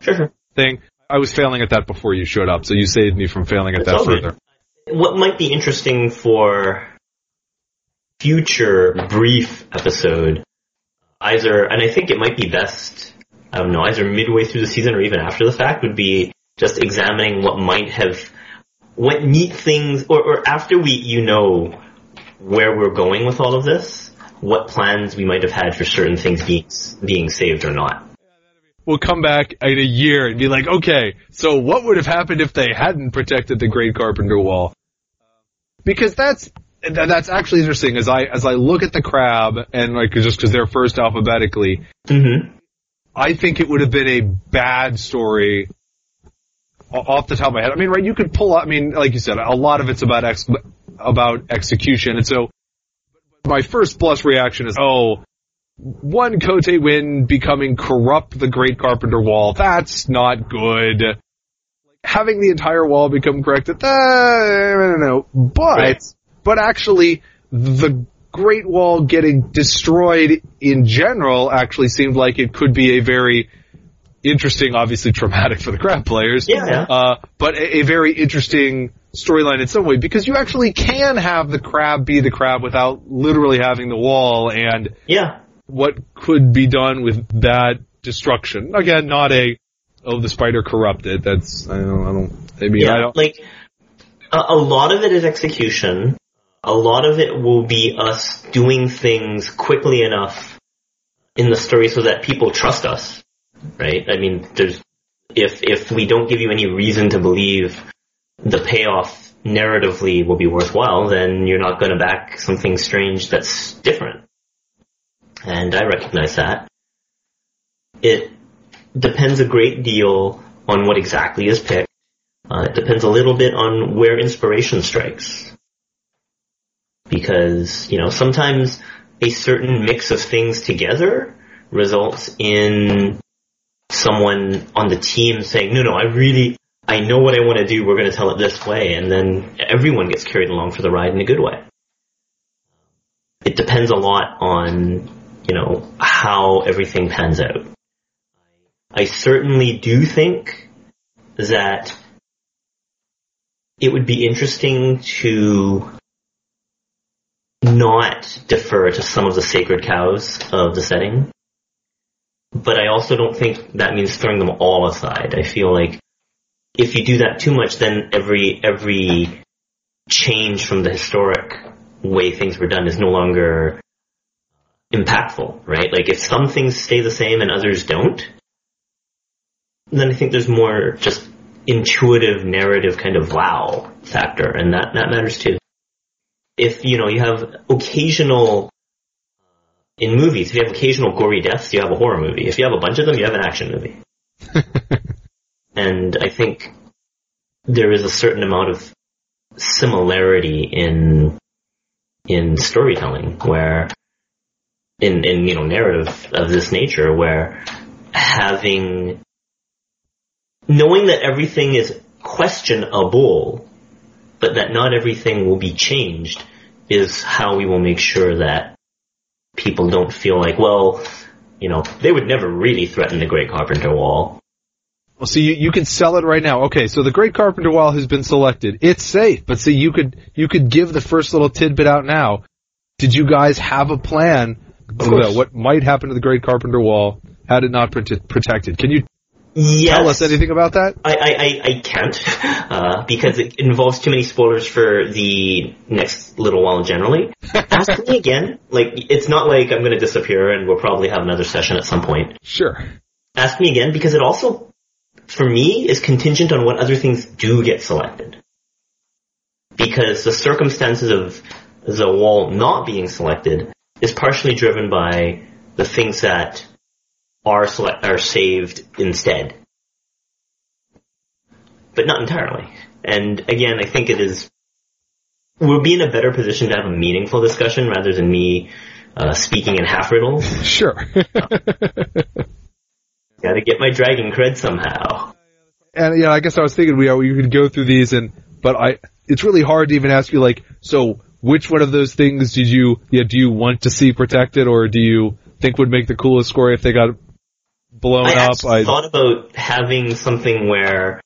Sure, sure. thing. I was failing at that before you showed up, so you saved me from failing at It's that all good. further. What might be interesting for future brief episode, either, and I think it might be best, I don't know, either midway through the season or even after the fact, would be just examining what might have, what neat things, or, or after we, you know, where we're going with all of this, what plans we might have had for certain things being, being saved or not. We'll come back in a year and be like, okay, so what would have happened if they hadn't protected the Great Carpenter Wall? Because that's that- that's actually interesting. As I as I look at the crab and like just because they're first alphabetically, Mm-hmm. I think it would have been a bad story off the top of my head. I mean, right? You could pull. out- I mean, like you said, a lot of it's about ex- about execution, and so my first blush reaction is, oh, one Kotei win becoming corrupt the Great Carpenter Wall. That's not good. Having the entire wall become corrected, uh, I don't know. But, Right. But actually, the Great Wall getting destroyed in general actually seemed like it could be a very interesting, obviously traumatic for the crab players. Yeah. Uh, but a, a very interesting storyline in some way because you actually can have the crab be the crab without literally having the wall and Yeah. what could be done with that destruction. Again, not a, oh, the spider corrupted. That's, I don't, I don't, I mean, I Yeah, don't, like a, a lot of it is execution. A lot of it will be us doing things quickly enough in the story so that people trust us, right? I mean, there's if if we don't give you any reason to believe the payoff narratively will be worthwhile, then you're not going to back something strange that's different. And I recognize that. It depends a great deal on what exactly is picked. Uh, it depends a little bit on where inspiration strikes. Because, you know, sometimes a certain mix of things together results in someone on the team saying, no, no, I really, I know what I want to do, we're going to tell it this way, and then everyone gets carried along for the ride in a good way. It depends a lot on, you know, how everything pans out. I certainly do think that it would be interesting to not defer to some of the sacred cows of the setting. But I also don't think that means throwing them all aside. I feel like if you do that too much, then every, every change from the historic way things were done is no longer impactful, right? Like if some things stay the same and others don't, then I think there's more just intuitive narrative kind of wow factor, and that, that matters too. If, you know, you have occasional, uh, in movies, if you have occasional gory deaths, you have a horror movie. If you have a bunch of them, you have an action movie. *laughs* and I think there is a certain amount of similarity in, in storytelling where, in, in, you know, narrative of this nature where having knowing that everything is questionable, but that not everything will be changed is how we will make sure that people don't feel like, well, you know, they would never really threaten the Great Carpenter Wall. Well, see, you, you can sell it right now. Okay, so the Great Carpenter Wall has been selected. It's safe, but see, you could you could give the first little tidbit out now. Did you guys have a plan course. about what might happen to the Great Carpenter Wall had it not prote- protected? Can you Yes. tell us anything about that? I, I, I, I can't, *laughs* uh, because it involves too many spoilers for the next little while generally. *laughs* Ask me again. Like, it's not like I'm gonna disappear and we'll probably have another session at some point. Sure. ask me again because it also for me, is contingent on what other things do get selected. Because the circumstances of the wall not being selected is partially driven by the things that are select are saved instead, but not entirely. And again, I think it is we'll be in a better position to have a meaningful discussion rather than me uh, speaking in half riddles. *laughs* Sure. *laughs* Got to get my dragon cred somehow. and yeah, I guess I was thinking we we could go through these and but I it's really hard to even ask you like so which one of those things did you yeah do you want to see protected or do you think would make the coolest score if they got blown I up? actually thought about having something where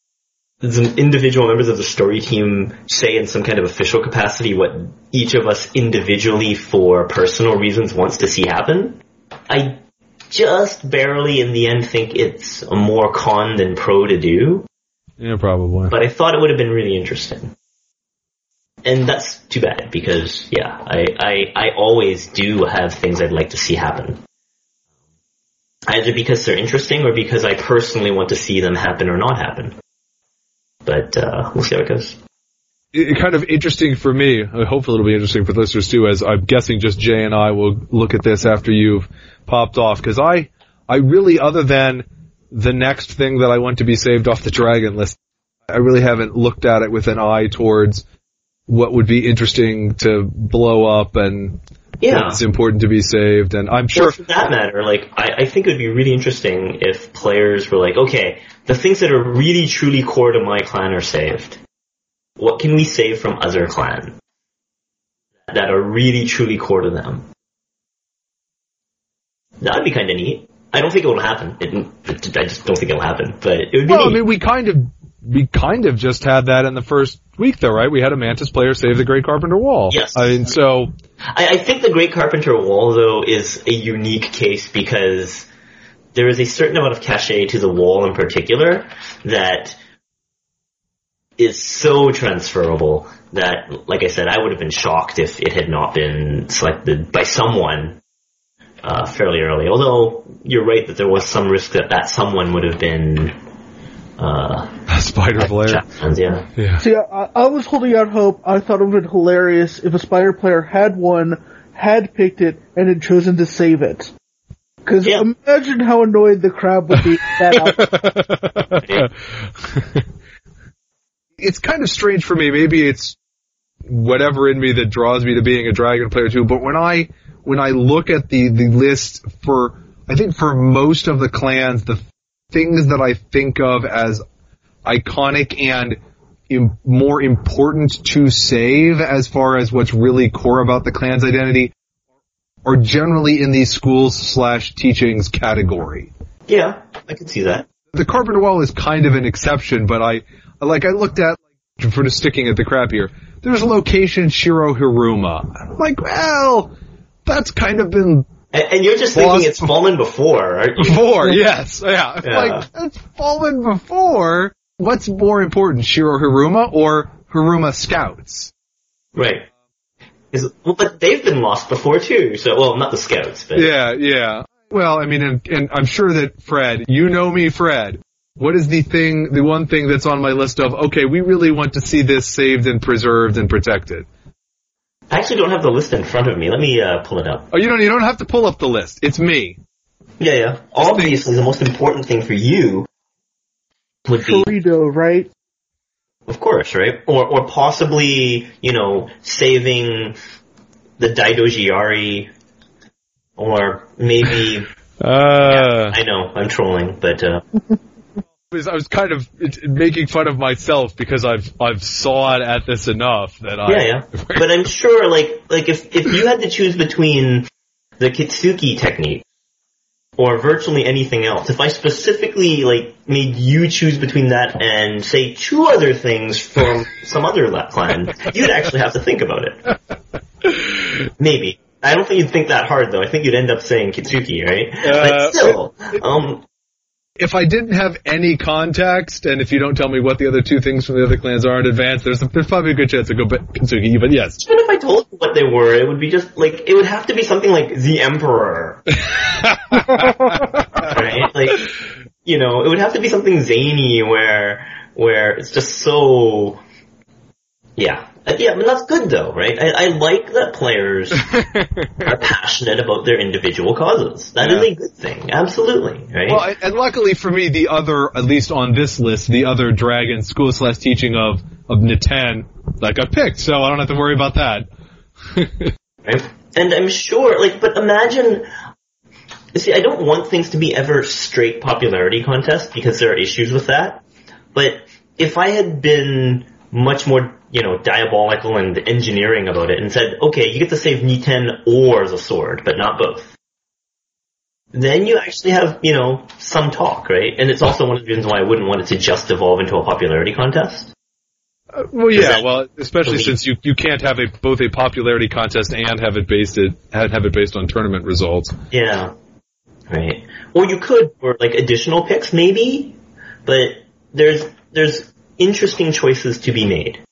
the individual members of the story team say in some kind of official capacity what each of us individually for personal reasons wants to see happen. I just barely in the end think it's a more con than pro to do, yeah, probably. but I thought it would have been really interesting. And that's too bad because yeah, I, I, I always do have things I'd like to see happen. Either because they're interesting or because I personally want to see them happen or not happen. But uh, we'll see how it goes. it, kind of interesting for me. uh, Hopefully, it'll be interesting for listeners too. As I'm guessing, just Jay and I will look at this after you've popped off because I, I really, other than the next thing that I want to be saved off the dragon list, I really haven't looked at it with an eye towards what would be interesting to blow up and Yeah. what's important to be saved. And I'm Well, sure. for that matter, like I, I think it would be really interesting if players were like, okay, the things that are really truly core to my clan are saved. What can we save from other clan that are really truly core to them? That would be kind of neat. I don't think it will happen. It, I just don't think it will happen. But it would be Well, I mean, we kind of, we kind of just had that in the first week though, right? We had a Mantis player save the Great Carpenter Wall. Yes. I mean, so, I, I think the Great Carpenter Wall, though, is a unique case because there is a certain amount of cachet to the wall in particular that is so transferable that, like I said, I would have been shocked if it had not been selected by someone uh, fairly early. Although you're right that there was some risk that that someone would have been uh, Spider Blair. Jackson's, yeah. Yeah. See, I, I was holding out hope. I thought it would have been hilarious if a Spider player had one, had picked it, and had chosen to save it. Because Yeah. imagine how annoyed the crowd would be. *laughs* that *laughs* it's kind of strange for me. Maybe it's whatever in me that draws me to being a dragon player too. But when I when I look at the the list for I think for most of the clans, the things that I think of as iconic and Im- more important to save as far as what's really core about the clan's identity are generally in the schools slash teachings category Yeah, I can see that. the Carpenter Wall is kind of an exception, but I like I looked at for just sticking at the crap here. There's location Shiro Hiruma. I'm like, well, that's kind of been And, and you're just thinking it's fallen before, aren't you? before. *laughs* yes, yeah. Yeah. Like it's fallen before. What's more important, Shiro Hiruma or Hiruma Scouts? Right. Is, well, but they've been lost before too. So, well, not the scouts, but Yeah, yeah. Well, I mean, and, and I'm sure that Fred, you know me, Fred. What is the thing, the one thing that's on my list of, okay, we really want to see this saved and preserved and protected? I actually don't have the list in front of me. Let me uh, pull it up. Oh, you don't, you don't have to pull up the list. It's me. Yeah, yeah. Obviously, the most important thing for you would be, Burrito, right? of course, right, or or possibly, you know, saving the Daidojiari, or maybe *laughs* Uh, I know I'm trolling, but uh, *laughs* was, I was kind of making fun of myself because I've, I've sawed at this enough that I, yeah, yeah. *laughs* But I'm sure, like, like if if you had to choose between the Kitsuki technique or virtually anything else, if I specifically like made you choose between that and say two other things from some other clan, you'd actually have to think about it. *laughs* Maybe. I don't think you'd think that hard though. I think you'd end up saying Kitsuki, right? Uh, but still, um, if I didn't have any context, and if you don't tell me what the other two things from the other clans are in advance, there's, a, there's probably a good chance I go back Kensuke, but yes. even if I told you what they were, it would be just like it would have to be something like the Emperor. *laughs* right? Like, you know, it would have to be something zany where, where it's just so, yeah. Uh, Yeah, I mean, that's good though, right? I, I like that players *laughs* are passionate about their individual causes. That is Yeah. a good thing. Absolutely, right? Well, and- and luckily for me, the other, at least on this list, the other Dragon School Slash teaching of, of Niten, like I picked, so I don't have to worry about that. *laughs* right? And I'm sure, like, but imagine, see, I don't want things to be ever straight popularity contest because there are issues with that. But if I had been much more, you know, diabolical and engineering about it and said, okay, you get to save Niten or the sword, but not both. Then you actually have, you know, some talk, right? And it's also one of the reasons why I wouldn't want it to just evolve into a popularity contest. Uh, well, yeah, well, especially believe- since you, you can't have a, both a popularity contest and have it based it, have have it based on tournament results. Yeah. Right. Or you could for like additional picks maybe, but there's there's interesting choices to be made.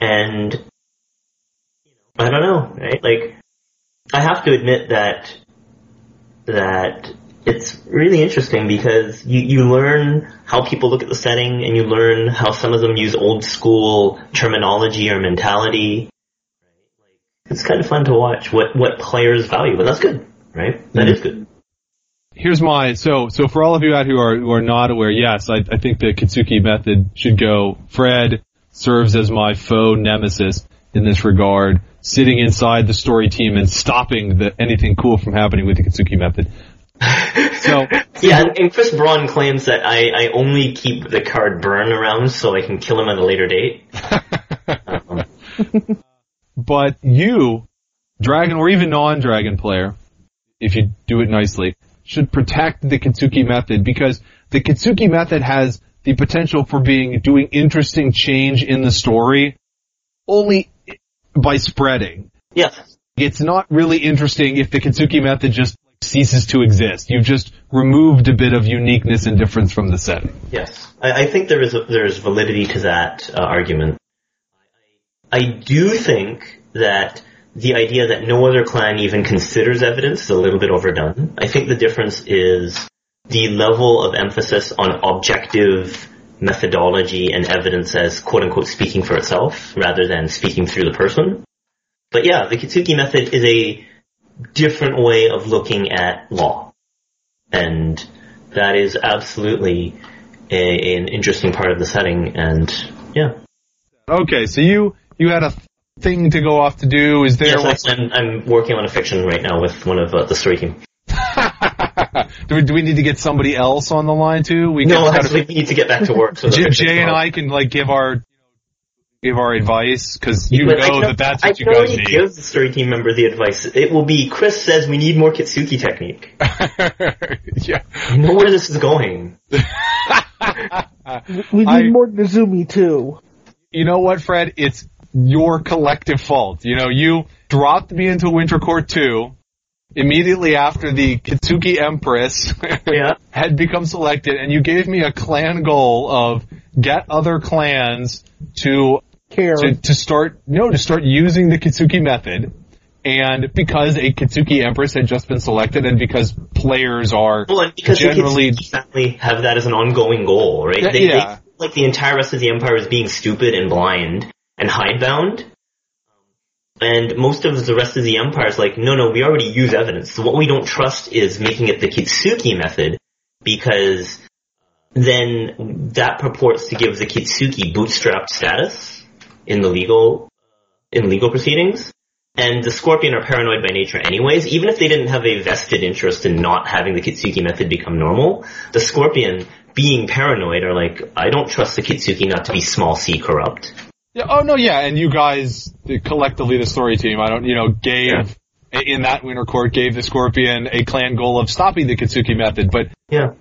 And I don't know, right? Like I have to admit that that it's really interesting because you, you learn how people look at the setting and you learn how some of them use old school terminology or mentality it's kind of fun to watch what what players value, and that's good, right? That is good. Here's my so so for all of you out who are who are not aware, yes, I, I think the Kitsuki method should go. Fred serves as my faux nemesis in this regard, sitting inside the story team and stopping the anything cool from happening with the Kitsuki method. *laughs* So Yeah, and, and Chris Braun claims that I, I only keep the card burn around so I can kill him at a later date. Um, *laughs* But you, dragon or even non-dragon player, if you do it nicely, should protect the Kitsuki method because the Katsuki method has the potential for being doing interesting change in the story only by spreading. yes, It's not really interesting if the Kitsuki method just ceases to exist. You've just removed a bit of uniqueness and difference from the setting. yes. I, I think there is a, there is validity to that uh, argument. I do think that the idea that no other clan even considers evidence is a little bit overdone. I think the difference is the level of emphasis on objective methodology and evidence as quote unquote speaking for itself rather than speaking through the person. But yeah, the Kitsuki method is a different way of looking at law. And that is absolutely a, an interesting part of the setting and yeah. Okay, so you, you had a thing to go off to do. Is there Yes, I'm, I'm working on a fiction right now with one of uh, the story team. *laughs* do, we, do we need to get somebody else on the line too? We No, can kind of- we need to get back to work. So Jay, Jay and. I can like give our give our advice because you But I know can- that that's I what you can guys already need. give the story team member the advice. It will be Chris says we need more Kitsuki technique. *laughs* yeah. I know where this is going. We need I- more Nizumi too. You know what, Fred? It's your collective fault. You know, you dropped me into Winter Court 2 immediately after the Kitsuki Empress *laughs* Yeah. had become selected and you gave me a clan goal of get other clans to Care. to, to start no to start using the Kitsuki method. And because a Kitsuki Empress had just been selected, and because players are Well, and because generally the have that as an ongoing goal, right? Yeah, they, yeah. they like the entire rest of the empire is being stupid and blind and hidebound. And most of the rest of the empire is like, no, no, we already use evidence. So what we don't trust is making it the Kitsuki method because then that purports to give the Kitsuki bootstrapped status in the legal, in legal proceedings. And the Scorpion are paranoid by nature anyways, even if they didn't have a vested interest in not having the Kitsuki method become normal, the Scorpion, being paranoid, are like, I don't trust the Kitsuki not to be small c corrupt. Yeah. Oh no. Yeah. And you guys collectively, the story team. I don't. You know, gave in that winter court gave the Scorpion a clan goal of stopping the Kitsuki method. But Yeah.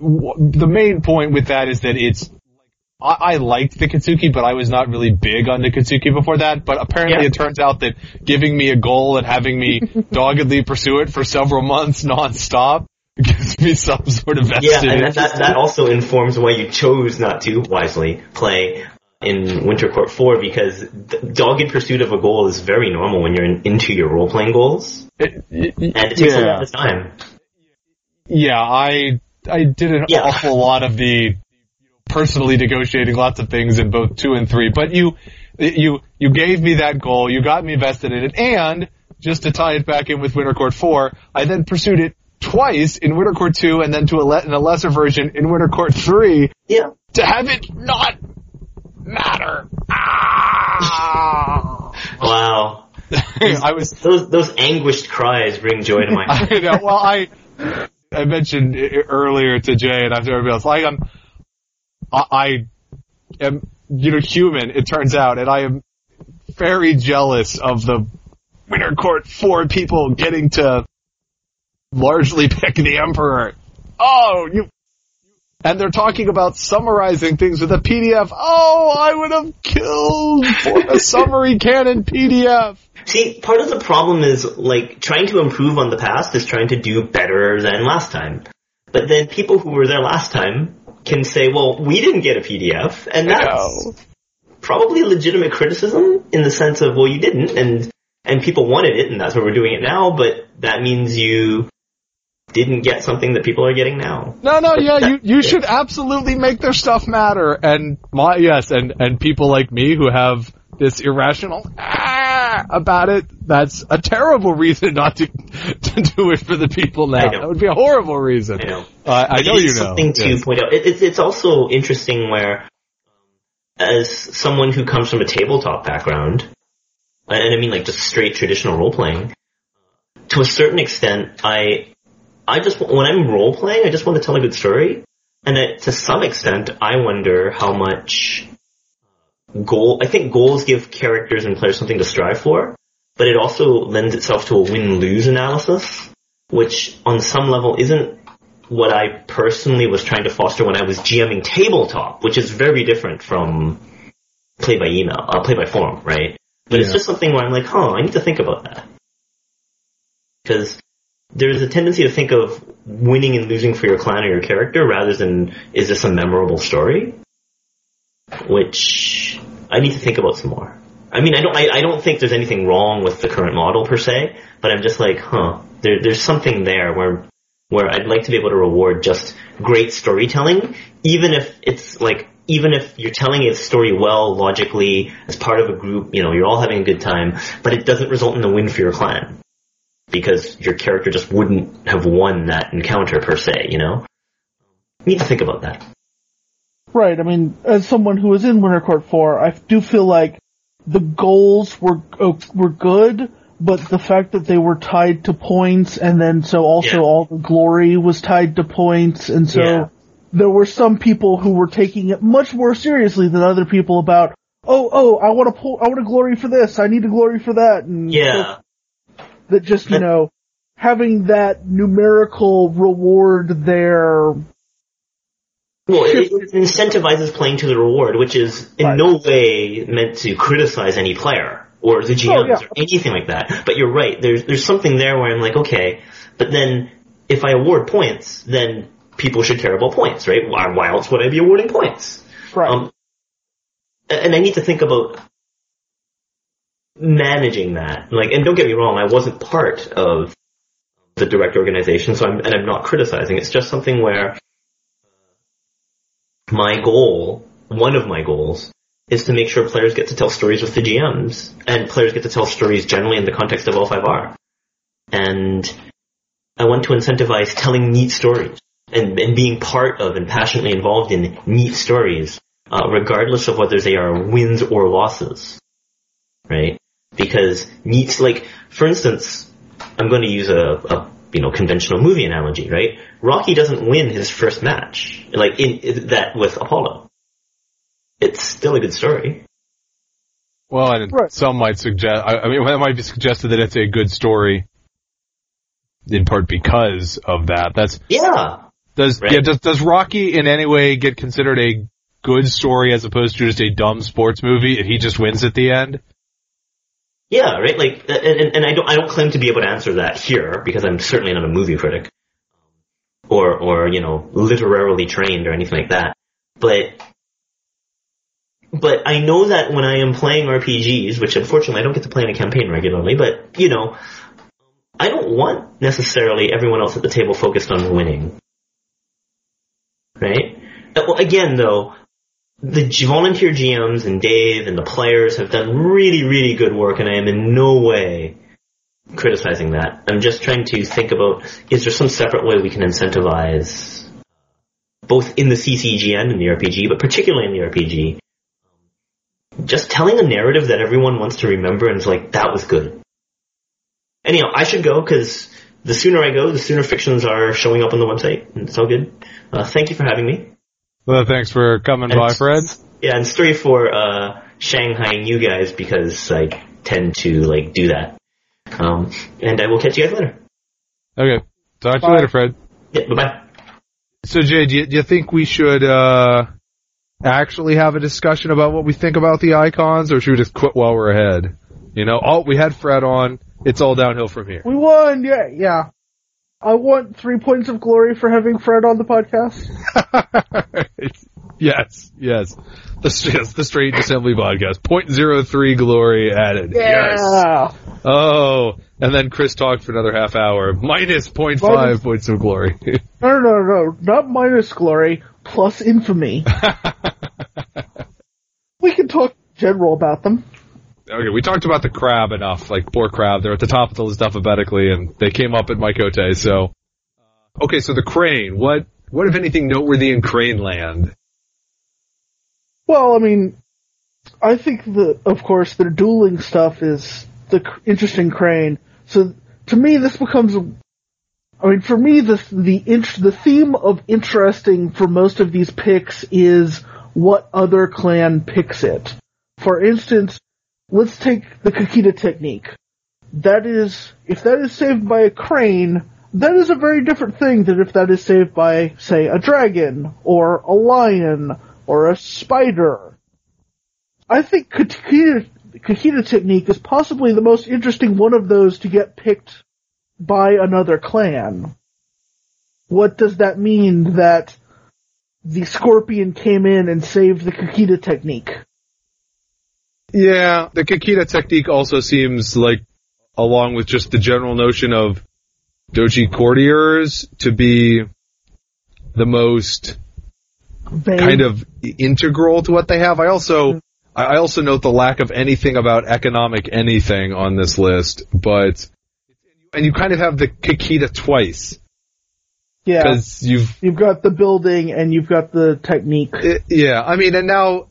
w- the main point with that is that it's. I, I liked the Kitsuki, but I was not really big on the Kitsuki before that. But apparently, Yeah. it turns out that giving me a goal and having me *laughs* doggedly pursue it for several months nonstop gives me some sort of vested Yeah, and that, that, that also informs why you chose not to, wisely, play in Winter Court 4 because the dogged pursuit of a goal is very normal when you're in, into your role playing goals, It- it- and it takes a lot of time. Yeah, I I did an Yeah. awful lot of the personally negotiating lots of things in both two and three. But you you you gave me that goal, you got me invested in it, and just to tie it back in with Winter Court four, I then pursued it twice in Winter Court two, and then to a le- in a lesser version in Winter Court three Yeah. to have it not matter. Ah! Wow. *laughs* I was Those those anguished cries bring joy to my *laughs* heart. I know. Well, I I mentioned earlier to Jay and after everybody else, like I'm, I, I am you know human. It turns out, and I am very jealous of the Winter Court four people getting to largely pick the Emperor. Oh, you. And they're talking about summarizing things with a PDF. Oh, I would have killed for a *laughs* summary canon PDF. See, part of the problem is like trying to improve on the past is trying to do better than last time. But then people who were there last time can say, well, we didn't get a PDF, and that's probably a legitimate criticism in the sense of, well, you didn't, and and people wanted it, and that's why we're doing it now. But that means you didn't get something that people are getting now. No, no, yeah, you you should absolutely make their stuff matter. And my yes, and and people like me who have this irrational ah about it, that's a terrible reason not to *laughs* to do it for the people now. That would be a horrible reason. You know. Uh, I know you know. Something to Yes. point out. It, it's it's also interesting where, as someone who comes from a tabletop background, and I mean like just straight traditional role playing, to a certain extent, I I just when I'm role playing, I just want to tell a good story, and it, to some extent, I wonder how much goal. I think goals give characters and players something to strive for, but it also lends itself to a win lose analysis, which on some level isn't what I personally was trying to foster when I was GMing tabletop, which is very different from play by email, uh, play by forum, right? But it's just something where I'm like, huh, I need to think about that. Because there's a tendency to think of winning and losing for your clan or your character rather than is this a memorable story? Which I need to think about some more. I mean, I don't, I, I don't think there's anything wrong with the current model per se, but I'm just like, huh, there, there's something there where where I'd like to be able to reward just great storytelling, even if it's like, even if you're telling a story well, logically, as part of a group, you know, you're all having a good time, but it doesn't result in a win for your clan. Because your character just wouldn't have won that encounter per se, you know? You need to think about that. Right. I mean, as someone who was in Winter Court 4, I do feel like the goals were uh, were good, but the fact that they were tied to points, and then so also Yeah. all the glory was tied to points, and so Yeah. there were some people who were taking it much more seriously than other people about. Oh, oh! I want to pull. I want a glory for this. I need a glory for that. And Yeah. That just you know having that numerical reward there Well, it, it incentivizes playing to the reward, which is in Right. no way meant to criticize any player or the GMs Oh, yeah. or anything like that. But you're right. There's there's something there where I'm like, okay, but then if I award points, then people should care about points, right? Why, why else would I be awarding points? right Um, and I need to think about managing that. Like, and don't get me wrong, I wasn't part of the direct organization, so I'm, and I'm not criticizing. It's just something where my goal, one of my goals, is to make sure players get to tell stories with the GMs, and players get to tell stories generally in the context of L5R. And I want to incentivize telling neat stories and, and being part of and passionately involved in neat stories, uh, regardless of whether they are wins or losses. Right? Because neat, like, for instance, I'm going to use a, a you know conventional movie analogy, right? Rocky doesn't win his first match, like in, in that with Apollo. It's still a good story. Well, and Right. some might suggest. I, I mean, it might be suggested that it's a good story, in part because of that. That's Yeah, does Right. yeah. Does does Rocky in any way get considered a good story as opposed to just a dumb sports movie if he just wins at the end? Yeah, right. Like, and, and and I don't I don't claim to be able to answer that here because I'm certainly not a movie critic, or or you know literarily trained or anything like that. But but I know that when I am playing RPGs, which unfortunately I don't get to play in a campaign regularly, but you know, I don't want necessarily everyone else at the table focused on winning. Right? Uh, Well, again though, the volunteer GMs and Dave and the players have done really, really good work and I am in no way criticizing that. I'm just trying to think about, is there some separate way we can incentivize both in the CCGN and in the RPG, but particularly in the RPG, just telling a narrative that everyone wants to remember and is like, that was good. Anyhow, I should go because the sooner I go, the sooner fictions are showing up on the website, and it's all good. Uh, thank you for having me. Well, thanks for coming by, Fred. Yeah, and sorry for uh, Shanghaiing you guys because I tend to like do that. Um, and I will catch you guys later. Okay. Talk to you later, Fred. Yeah, bye bye. So Jay, do you, do you think we should uh actually have a discussion about what we think about the icons, or should we just quit while we're ahead? You know, oh, we had Fred on. It's all downhill from here. We won, yeah, yeah. I want three points of glory for having Fred on the podcast. *laughs* yes, yes. The, yes, the Strange Assembly podcast. Point zero three glory added. Yes. Oh, and then Chris talked for another half hour. Minus point five Minus- points of glory. No, *laughs* no, no, no, not minus glory, plus infamy. *laughs* We can talk general about them. Okay, we talked about the crab enough. Like poor crab, they're at the top of the list alphabetically, and they came up at my Kotei. So, okay, so the crane. What what if anything noteworthy in Crane Land? Well, I mean, I think the, of course, the dueling stuff is the interesting crane. So to me, this becomes, I mean, for me, the the int- the theme of interesting for most of these picks is what other clan picks it. For instance, let's take the Kakita technique. That is, if that is saved by a crane, that is a very different thing than if that is saved by, say, a dragon, or a lion, or a spider. I think Kakita, Kakita technique is possibly the most interesting one of those to get picked by another clan. What does that mean that the scorpion came in and saved the Kakita technique? Yeah, the Kakita technique also seems like, along with just the general notion of Doji courtiers, to be the most Vague. kind of integral to what they have. I also I also note the lack of anything about economic anything on this list, but and you kind of have the Kakita twice yeah. because you've You've got the building and you've got the technique. i- yeah. I mean, and now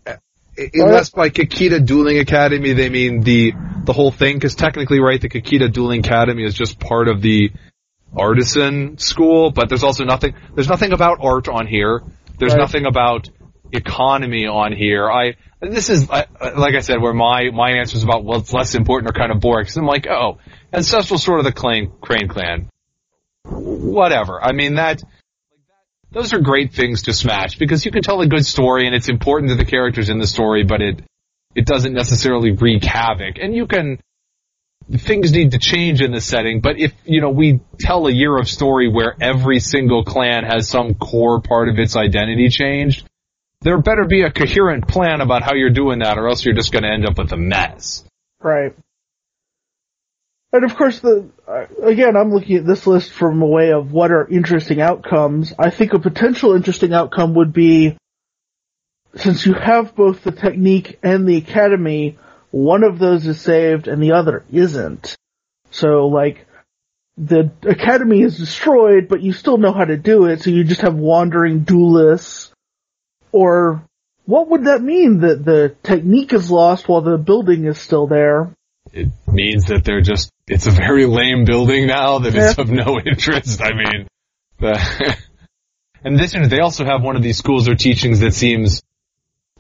unless by Kakita Dueling Academy they mean the the whole thing, because technically, right, the Kakita Dueling Academy is just part of the artisan school, but there's also nothing. There's nothing about art on here. There's Right. nothing about economy on here. I this is I- like I said, where my my answer is about what's less important or kind of boring. Because I'm like, oh, ancestral sort of the Crane Crane clan, whatever. I mean that. Those are great things to smash because you can tell a good story and it's important to the characters in the story, but it it doesn't necessarily wreak havoc. And you can things need to change in the setting, but if you know we tell a year of story where every single clan has some core part of its identity changed, there better be a coherent plan about how you're doing that, or else you're just going to end up with a mess. Right. And of course, the uh, again, I'm looking at this list from a way of what are interesting outcomes. I think a potential interesting outcome would be, since you have both the technique and the academy, one of those is saved and the other isn't. So, like, the academy is destroyed, but you still know how to do it, so you just have wandering duelists. Or, what would that mean that the technique is lost while the building is still there? It means that they're just, it's a very lame building now that is Yeah. of no *laughs* interest. I mean, the, *laughs* in addition, they also have one of these schools or teachings that seems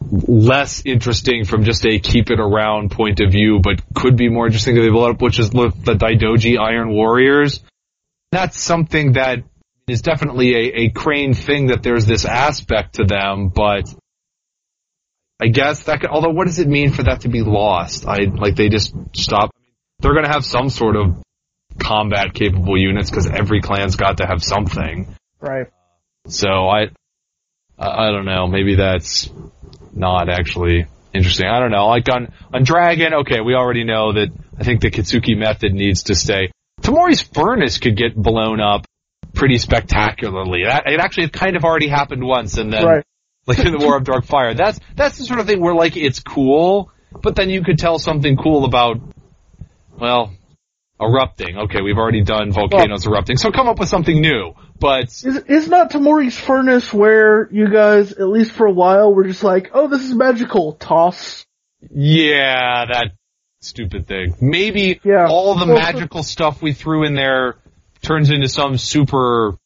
less interesting from just a keep it around point of view, but could be more interesting they to develop, which is the Daidoji Iron Warriors. That's something that is definitely a, a crane thing that there's this aspect to them, but I guess that could, although what does it mean for that to be lost? I, like they just stop. They're gonna have some sort of combat capable units because every clan's got to have something. Right. So I, I I don't know. Maybe that's not actually interesting. I don't know. Like on on Dragon, okay, we already know that I think the Kitsuki method needs to stay. Tamori's furnace could get blown up pretty spectacularly. That, it actually kind of already happened once, and then Right. Like in the War of Dark Fire. That's that's the sort of thing where like it's cool, but then you could tell something cool about well erupting. Okay, we've already done volcanoes erupting, so come up with something new. But Is, is not Tamori's furnace where you guys, at least for a while, were just like, oh, this is magical, toss. yeah, that stupid thing. Maybe Yeah. all the Well, magical stuff we threw in there turns into some super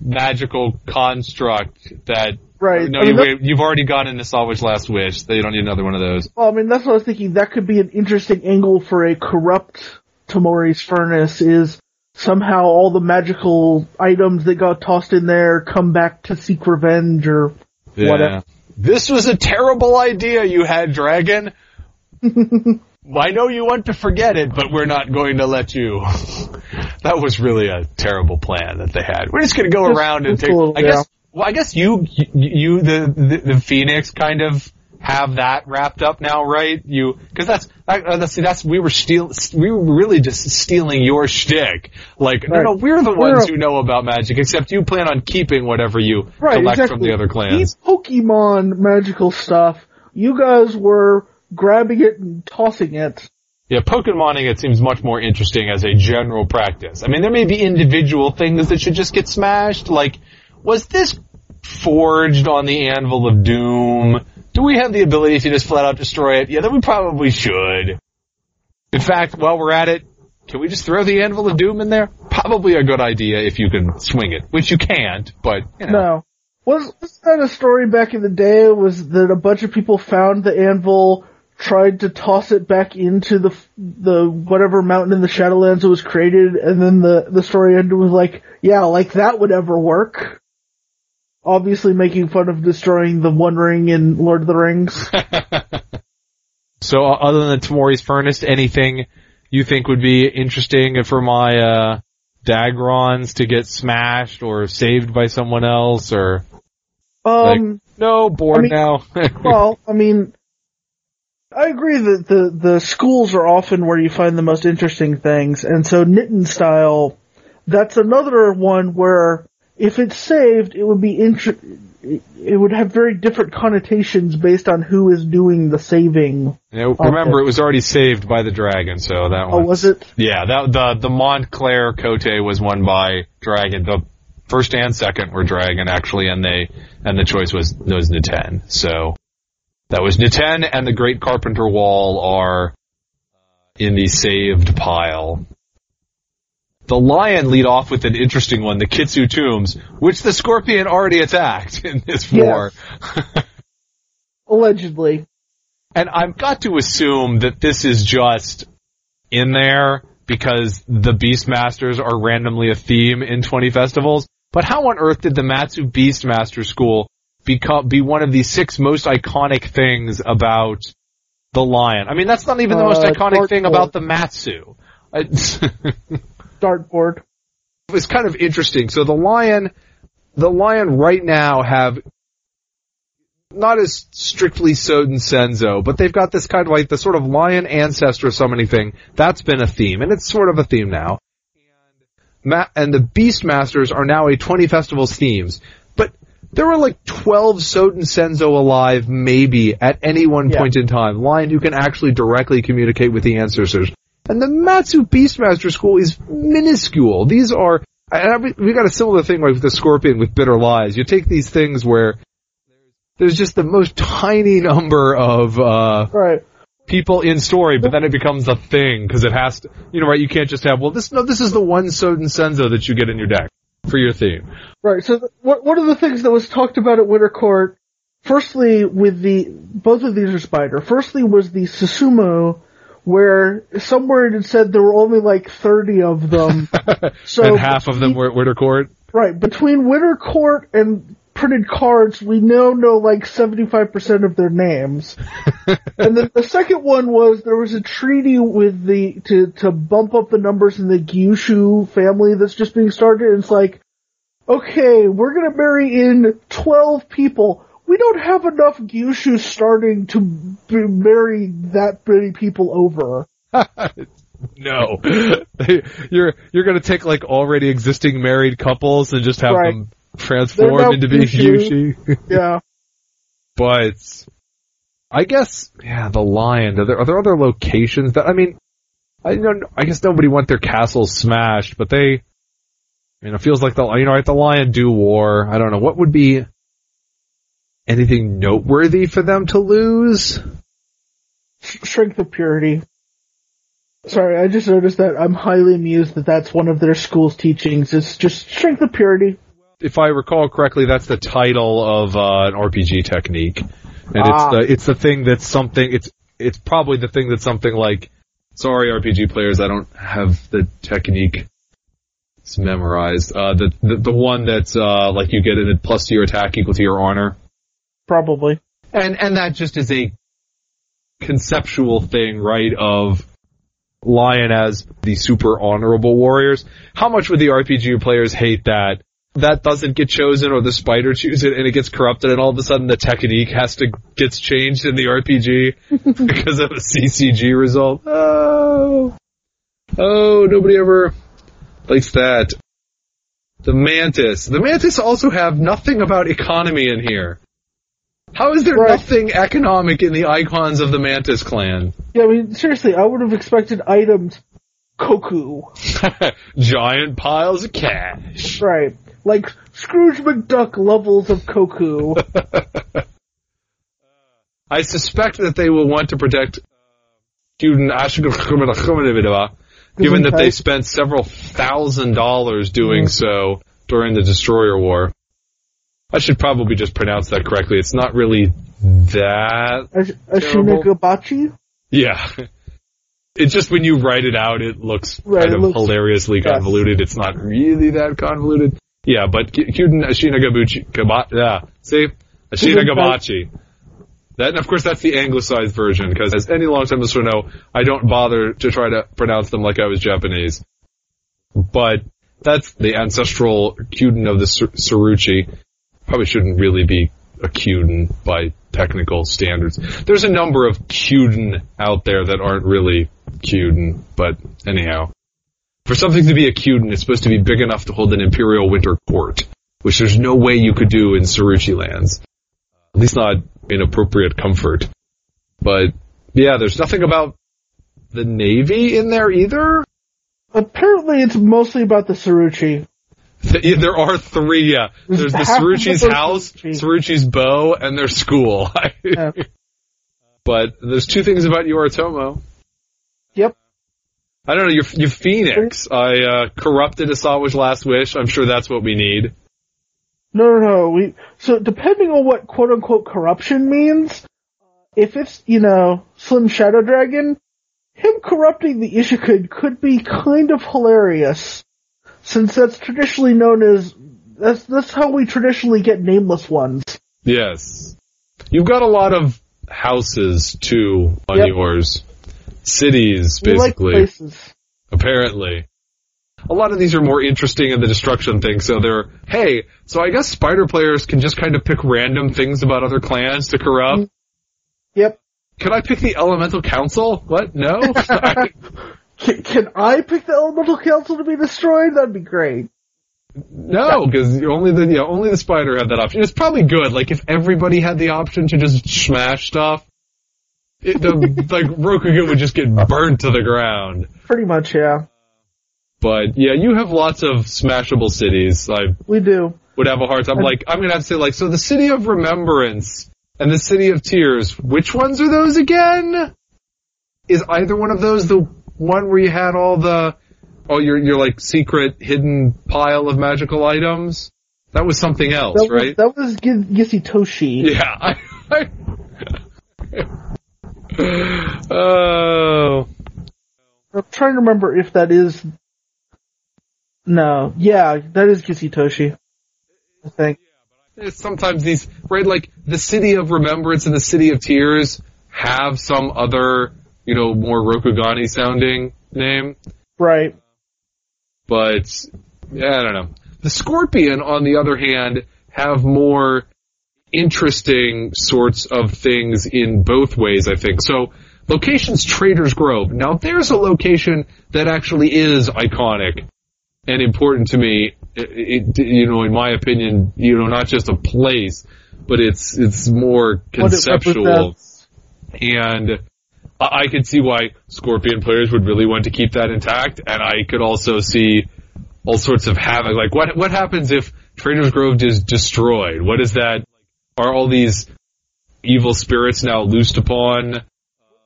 magical construct that Right. no, I mean, you, you've already gone into Isawa's Last Wish. They don't need another one of those. well, I mean, that's what I was thinking. That could be an interesting angle for a corrupt Tamori's furnace is somehow all the magical items that got tossed in there come back to seek revenge or whatever. This was a terrible idea you had, Dragon. *laughs* I know you want to forget it, but we're not going to let you. *laughs* that was really a terrible plan that they had. We're just going to go Just- around and take. little, I guess. yeah. Well, I guess you, you, the, the the Phoenix, kind of have that wrapped up now, right? You because that's that, uh, that's that's we were steal we were really just stealing your shtick. Like no, no, we're the We're ones a- who know about magic. Except you plan on keeping whatever you Right, collect exactly. from the other clans. These Pokemon magical stuff, you guys were grabbing it and tossing it. Yeah, Pokemoning it seems much more interesting as a general practice. I mean, there may be individual things that should just get smashed. Like, was this forged on the Anvil of Doom? Do we have the ability to just flat out destroy it? Yeah, then we probably should. In fact, while we're at it, can we just throw the Anvil of Doom in there? Probably a good idea if you can swing it, which you can't, but, you know. No. Was, was that a story back in the day? Was that a bunch of people found the anvil, tried to toss it back into the the whatever mountain in the Shadowlands it was created, and then the the story ended with like, yeah, like that would ever work. Obviously, making fun of destroying the One Ring in Lord of the Rings. *laughs* So uh, other than the Tamori's Furnace, anything you think would be interesting for my uh Dagrons to get smashed or saved by someone else or Um, no bored I mean- now. *laughs* well, I mean, I agree that the the schools are often where you find the most interesting things, and so Niten style, that's another one where if it's saved, it would be inter- it would have very different connotations based on who is doing the saving. Know, remember, it was already saved by the dragon, so that Oh, one. was it? Yeah, that the the Montclair Kotei was won by dragon. The first and second were dragon actually, and they and the choice was was Niten. So that was Niten and the Great Carpenter Wall are uh, in the saved pile. The lion lead off with an interesting one, the Kitsu Tombs, which the scorpion already attacked *laughs* in this war. *laughs* Allegedly. And I've got to assume that this is just in there because the Beastmasters are randomly a theme in 20 festivals. But how on earth did the Matsu Beastmaster School become, be one of the six most iconic things about the lion? I mean, that's not even the most Uh, iconic thing Darkboard. about the Matsu. *laughs* It's- Dartboard. it was kind of interesting. So the lion, the lion right now have not as strictly Sodan Senzo, but they've got this kind of like the sort of lion ancestor summoning thing. That's been a theme, and it's sort of a theme now. And, Ma- and the Beastmasters are now a 20 festivals themes, there were like 12 Sodan Senzo alive, maybe at any one Yeah. point in time. Lion who can actually directly communicate with the ancestors. And the Matsu Beastmaster School is minuscule. These are, and I- we got a similar thing like with the Scorpion with Bitter Lies. You take these things where there's just the most tiny number of uh, Right. people in story, but then it becomes a thing because it has to, you know, right? You can't just have well, this no, this is the one Sodan Senzo that you get in your deck for your theme. Right. So th- one of the things that was talked about at Winter Court, firstly with the both of these are spider. Firstly was the Susumu, where somewhere it had said there were only like thirty of them. *laughs* So and half of them were at Winter Court. right between Winter Court and printed cards, we now know like seventy five percent of their names. *laughs* and then the second one was there was a treaty with the to to bump up the numbers in the Gyushu family that's just being started. And it's like, okay, we're gonna marry in twelve people. we don't have enough Gyushu starting to b- marry that many people over. *laughs* no, *laughs* you're you're gonna take like already existing married couples and just have Right. them transform now into being. Yushi. *laughs* Yeah. but I guess yeah, the lion. Are there are there other locations that I mean? I don't. I guess nobody want their castles smashed, but they. I mean, it feels like the you know, right? The lion do war. I don't know what would be anything noteworthy for them to lose. Strength of Purity. Sorry, I just noticed that I'm highly amused that that's one of their school's teachings. It's just Strength of Purity. If I recall correctly, that's the title of uh, an RPG technique, and Ah. it's the it's the thing that's something. It's it's probably the thing that's something like. Sorry, RPG players, I don't have the technique it's memorized. Uh, the, the the one that's uh, like you get a plus to your attack equal to your honor, Probably. and and that just is a conceptual thing, right? Of Lion as the super honorable warriors. How much would the RPG players hate that? That doesn't get chosen, or the spider chooses it, and it gets corrupted, and all of a sudden the technique has to gets changed in the RPG *laughs* because of a CCG result. Oh, oh, nobody ever likes that. The Mantis. The Mantis also have nothing about economy in here. How is there Right. nothing economic in the icons of the Mantis clan? Yeah, I mean, seriously, I would have expected items. Koku. *laughs* Giant piles of cash. Right. Like Scrooge McDuck levels of Koku. *laughs* Uh, I suspect that they will want to protect uh, Juden Ashgamadachumadavidava, given that they spent several thousand dollars doing so during the Destroyer War. I should probably just pronounce that correctly. It's not really that Ash- Ashina Terrible. Yeah. *laughs* It's just when you write it out, it looks Right, kind it of looks- hilariously yes. convoluted. It's not really that convoluted. Yeah, but Kyuden Ashina Gabuchi, Gaba, yeah, see? Ashina Mhm. Gabachi. That, and of course, that's the anglicized version, because as any long-time listener know, I don't bother to try to pronounce them like I was Japanese. But that's the ancestral Kyuden of the Tsuruchi. Probably shouldn't really be a Kyuden by technical standards. There's a number of Kyuden out there that aren't really Kyuden, but anyhow. For something to be a Kyuden, it's supposed to be big enough to hold an Imperial Winter Court, which there's no way you could do in Tsuruchi lands. At least not in appropriate comfort. But, yeah, there's nothing about the Navy in there either? Apparently it's mostly about the Tsuruchi. There are three, yeah. There's the Tsuruchi's house, Tsuruchi. Tsuruchi's bow, and their school. Yeah. *laughs* but there's two things about Yoritomo. Yep. I don't know, your, your Phoenix. I, uh, corrupted Isawa's last wish. I'm sure that's what we need. No, no, no. We so depending on what quote unquote corruption means, if it's you know Slim Shadow Dragon, him corrupting the Ishikid could be kind of hilarious, since that's traditionally known as that's that's how we traditionally get nameless ones. Yes. You've got a lot of houses, too, on Yep. yours. Cities, We like basically. places. apparently. A lot of these are more interesting in the destruction thing, so they're, hey, so I guess spider players can just kind of pick random things about other clans to corrupt. Mm-hmm. Yep. Can I pick the Elemental Council? What? No? *laughs* Can, can I pick the Elemental Council to be destroyed? That'd be great. no, because only the, yeah, only the spider had that option. It's probably good, like if everybody had the option to just smash stuff, it, the, hmm. like Rokugan would just get burned to the ground. Pretty much, yeah. But yeah, you have lots of smashable cities. I We do. would have a hard time. Like, I'm gonna have to say, like, so the city of remembrance and the city of tears, which ones are those again? Is either one of those the one where you had all the, oh, your, your like secret hidden pile of magical items? That was something else, That was, right? that was G- Gisei Toshi. Yeah. *laughs* I, I, *laughs* oh. I'm trying to remember if that is. No, yeah, that is Gisei Toshi. I think. It's sometimes these right like the city of remembrance and the city of tears have some other you know more rokugani sounding name Right. but yeah i don't know the scorpion on the other hand have more interesting sorts of things in both ways, I think. So, locations Traitors Grove. Now, there's a location that actually is iconic and important to me. It, it, you know, in my opinion, you know, not just a place, but it's it's more conceptual. And I, I could see why Scorpion players would really want to keep that intact, and I could also see all sorts of havoc. Like, what what happens if Traitors Grove is destroyed? What is that? Are all these evil spirits now loosed upon uh,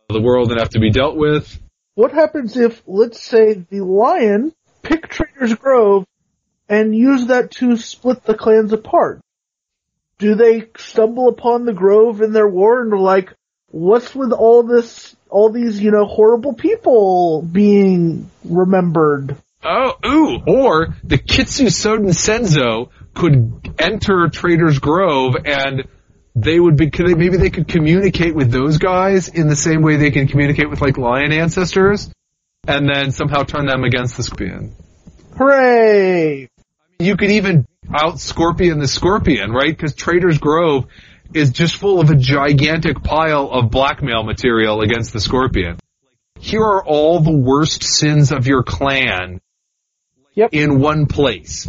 the world and have to be dealt with? What happens if, let's say, the lion pick Traitors Grove and use that to split the clans apart? Do they stumble upon the grove in their war and are like, what's with all this, all these, you know, horrible people being remembered? Oh, ooh, or the Kitsu Sodan Senzo could enter Traitor's Grove and they would be, could they, maybe they could communicate with those guys in the same way they can communicate with like lion ancestors and then somehow turn them against the scorpion. Hooray! You could even out scorpion the scorpion, right? Because Traitor's Grove is just full of a gigantic pile of blackmail material against the scorpion. Here are all the worst sins of your clan Yep. in one place.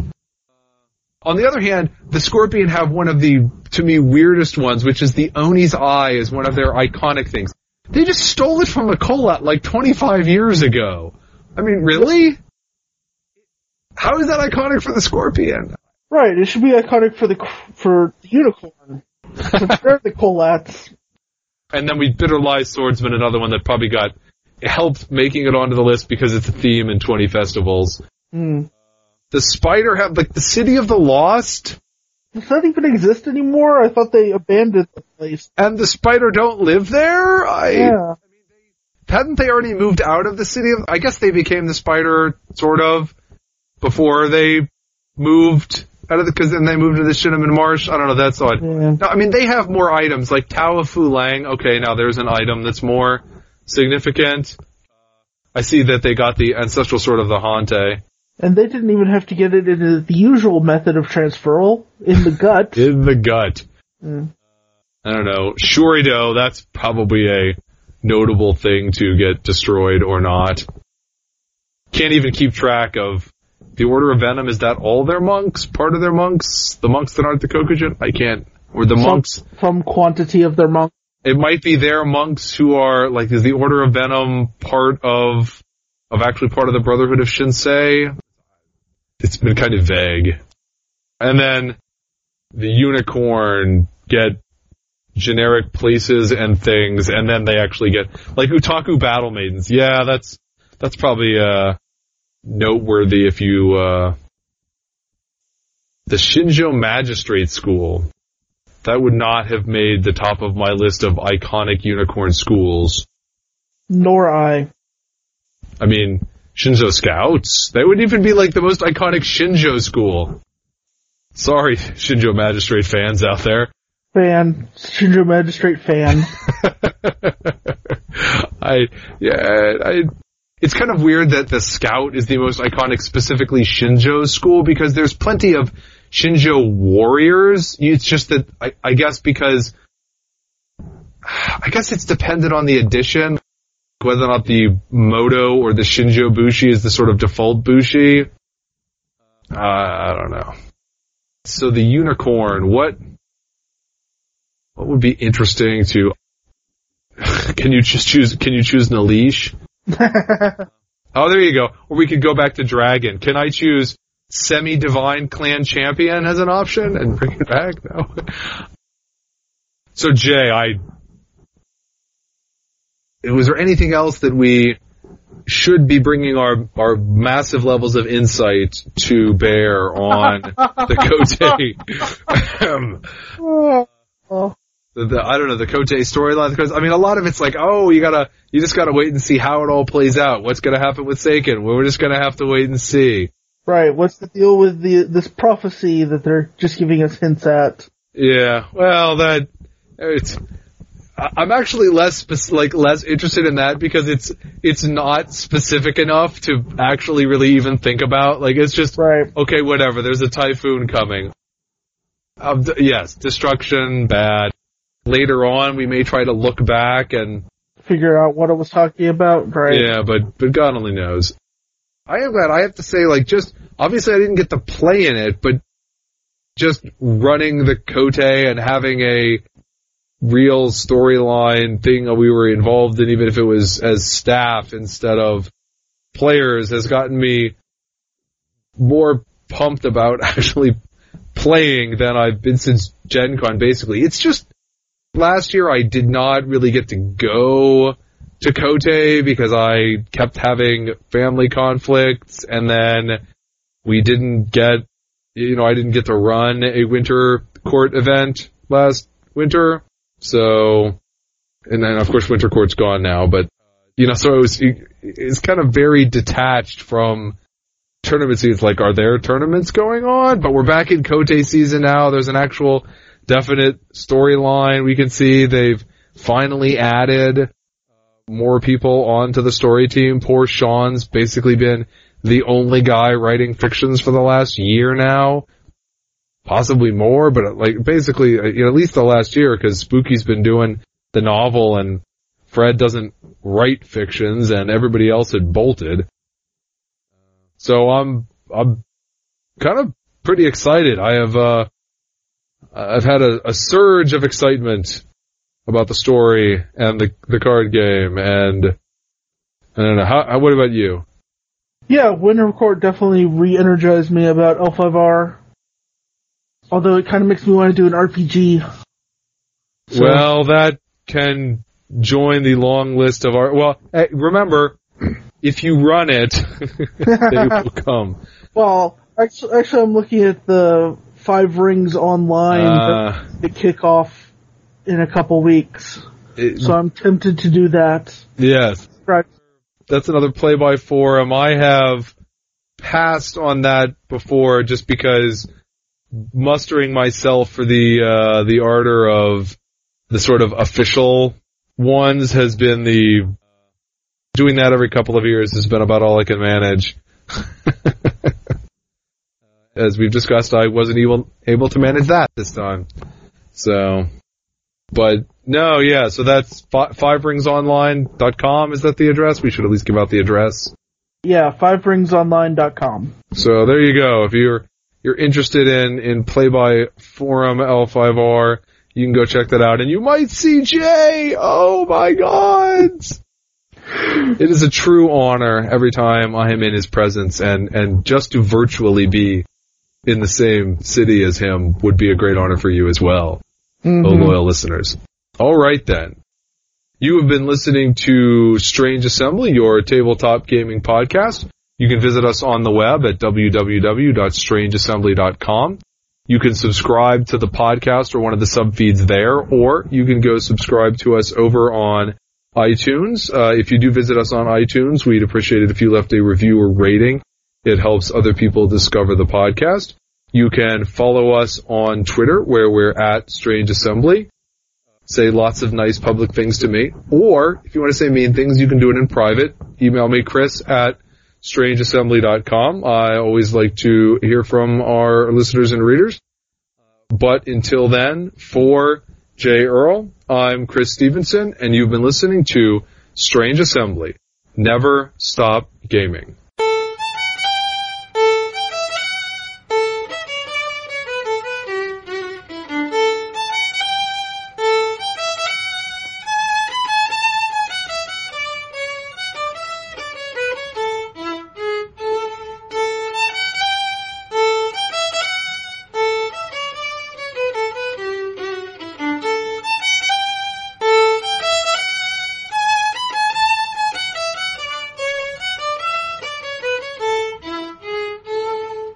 On the other hand, the Scorpion have one of the, to me, weirdest ones, which is the Oni's Eye is one of their iconic things. They just stole it from a Kolat like 25 years ago. I mean, really? How is that iconic for the Scorpion? Right, it should be iconic for the, for the unicorn. *laughs* They're the Kolats. And then we Bitter Lies Swordsman, another one that probably got helped making it onto the list because it's a theme in 20 festivals. Hmm. The Spider have, like, the City of the Lost Does that even exist anymore? I thought they abandoned the place. and the Spider don't live there? I, Yeah. hadn't they already moved out of the city of, I guess they became the Spider, sort of, before they moved out of the, cause then they moved to the Shinomen Marsh. I don't know, that's odd. Yeah. No, I mean, they have more items, like Tao of Fu Leng. Okay, now there's an item that's more significant. I see that they got the ancestral sword of the Hantei. And they didn't even have to get it into the usual method of transferal in the gut. *laughs* In the gut. Mm. I don't know. Shurido, that's probably a notable thing to get destroyed or not. Can't even keep track of the Order of Venom. Is that all their monks? Part of their monks? The monks that aren't the Kokujin? I can't. Or the Some- monks? Some quantity of their monks. It might be their monks who are, like, is the Order of Venom part of, of actually part of the Brotherhood of Shinsei? It's been kind of vague. And then the unicorn get generic places and things, and then they actually get, like Utaku Battle Maidens. Yeah, that's, that's probably, uh, noteworthy if you, uh, the Shinjo Magistrate School. That would not have made the top of my list of iconic unicorn schools. Nor I. I mean, Shinjo Scouts. That would even be like the most iconic Shinjo school. Sorry, Shinjo Magistrate fans out there. Fan. Shinjo Magistrate fan. *laughs* I, yeah, I, it's kind of weird that the Scout is the most iconic specifically Shinjo school because there's plenty of Shinjo warriors. It's just that, I, I guess because, I guess it's dependent on the edition, whether or not the Moto or the Shinjo Bushi is the sort of default Bushi. Uh, I don't know. So the unicorn, what, what would be interesting to *laughs* can you just choose? Can you choose an Nalish? *laughs* oh, there you go. Or we could go back to Dragon. Can I choose semi-divine clan champion as an option and bring it back? No. *laughs* So Jay, I. Was there anything else that we should be bringing our our massive levels of insight to bear on the Kotei? oh, *laughs* um, the, the I don't know the Kotei storyline because I mean a lot of it's like oh you gotta you just gotta wait and see how it all plays out what's gonna happen with Seiken well, we're just gonna have to wait and see right. What's the deal with the this prophecy that they're just giving us hints at? yeah well that it's I- I'm actually less like less interested in that because it's it's not specific enough to actually really even think about like it's just Right. okay whatever there's a typhoon coming um, the, yes, destruction, bad. Later on, we may try to look back and Figure out what I was talking about, right? yeah, but but God only knows. I am glad. I have to say, like, just obviously I didn't get to play in it, but just running the Kotei and having a real storyline thing we were involved in, even if it was as staff instead of players, has gotten me more pumped about *laughs* actually playing than I've been since Gen Con, basically. It's just, last year I did not really get to go to Kotei because I kept having family conflicts and then we didn't get, you know, I didn't get to run a winter court event last winter. So, and then of course winter court's gone now, but you know, so it was, it's kind of very detached from tournament seasons. Like, are there tournaments going on? But we're back in Kotei season now. There's an actual definite storyline we can see. They've finally added more people onto the story team. Poor Sean's basically been the only guy writing fictions for the last year now. Possibly more, but like basically, you know, at least the last year because Spooky's been doing the novel and Fred doesn't write fictions and everybody else had bolted. So I'm, I'm kind of pretty excited. I have, uh, I've had a, a surge of excitement about the story and the, the card game and I don't know. How, how, what about you? Yeah, Winter Court definitely re-energized me about L5R. Although it kind of makes me want to do an RPG. So. Well, that can join the long list of our. Well, hey, remember, if you run it, *laughs* they will come. Well, actually, actually, I'm looking at the Five Rings online uh, to kick off in a couple weeks. It, so I'm tempted to do that. Yes. Right. That's another play by forum. I have passed on that before just because mustering myself for the uh, the ardor of the sort of official ones has been the doing that every couple of years has been about all I can manage. *laughs* As we've discussed, I wasn't able able to manage that this time. So, but no, yeah. So that's fiveringsonline.com. Is that the address? We should at least give out the address. Yeah, fiveringsonline.com. So there you go. If you're you're interested in in play by forum L5R, you can go check that out, and you might see Jay. Oh my God! it is a true honor every time I am in his presence, and and just to virtually be in the same city as him would be a great honor for you as well, mm-hmm. oh loyal listeners. All right then. You have been listening to Strange Assembly, your tabletop gaming podcast. You can visit us on the web at www.strangeassembly.com. You can subscribe to the podcast or one of the sub feeds there, or you can go subscribe to us over on iTunes. Uh, if you do visit us on iTunes, we'd appreciate it if you left a review or rating. It helps other people discover the podcast. You can follow us on Twitter where we're at Strange Assembly. Say lots of nice public things to me. Or if you want to say mean things, you can do it in private. Email me, Chris at strangeassembly.com. I always like to hear from our listeners and readers. But until then, for Jay Earl, I'm Chris Stevenson, and you've been listening to Strange Assembly. Never stop gaming.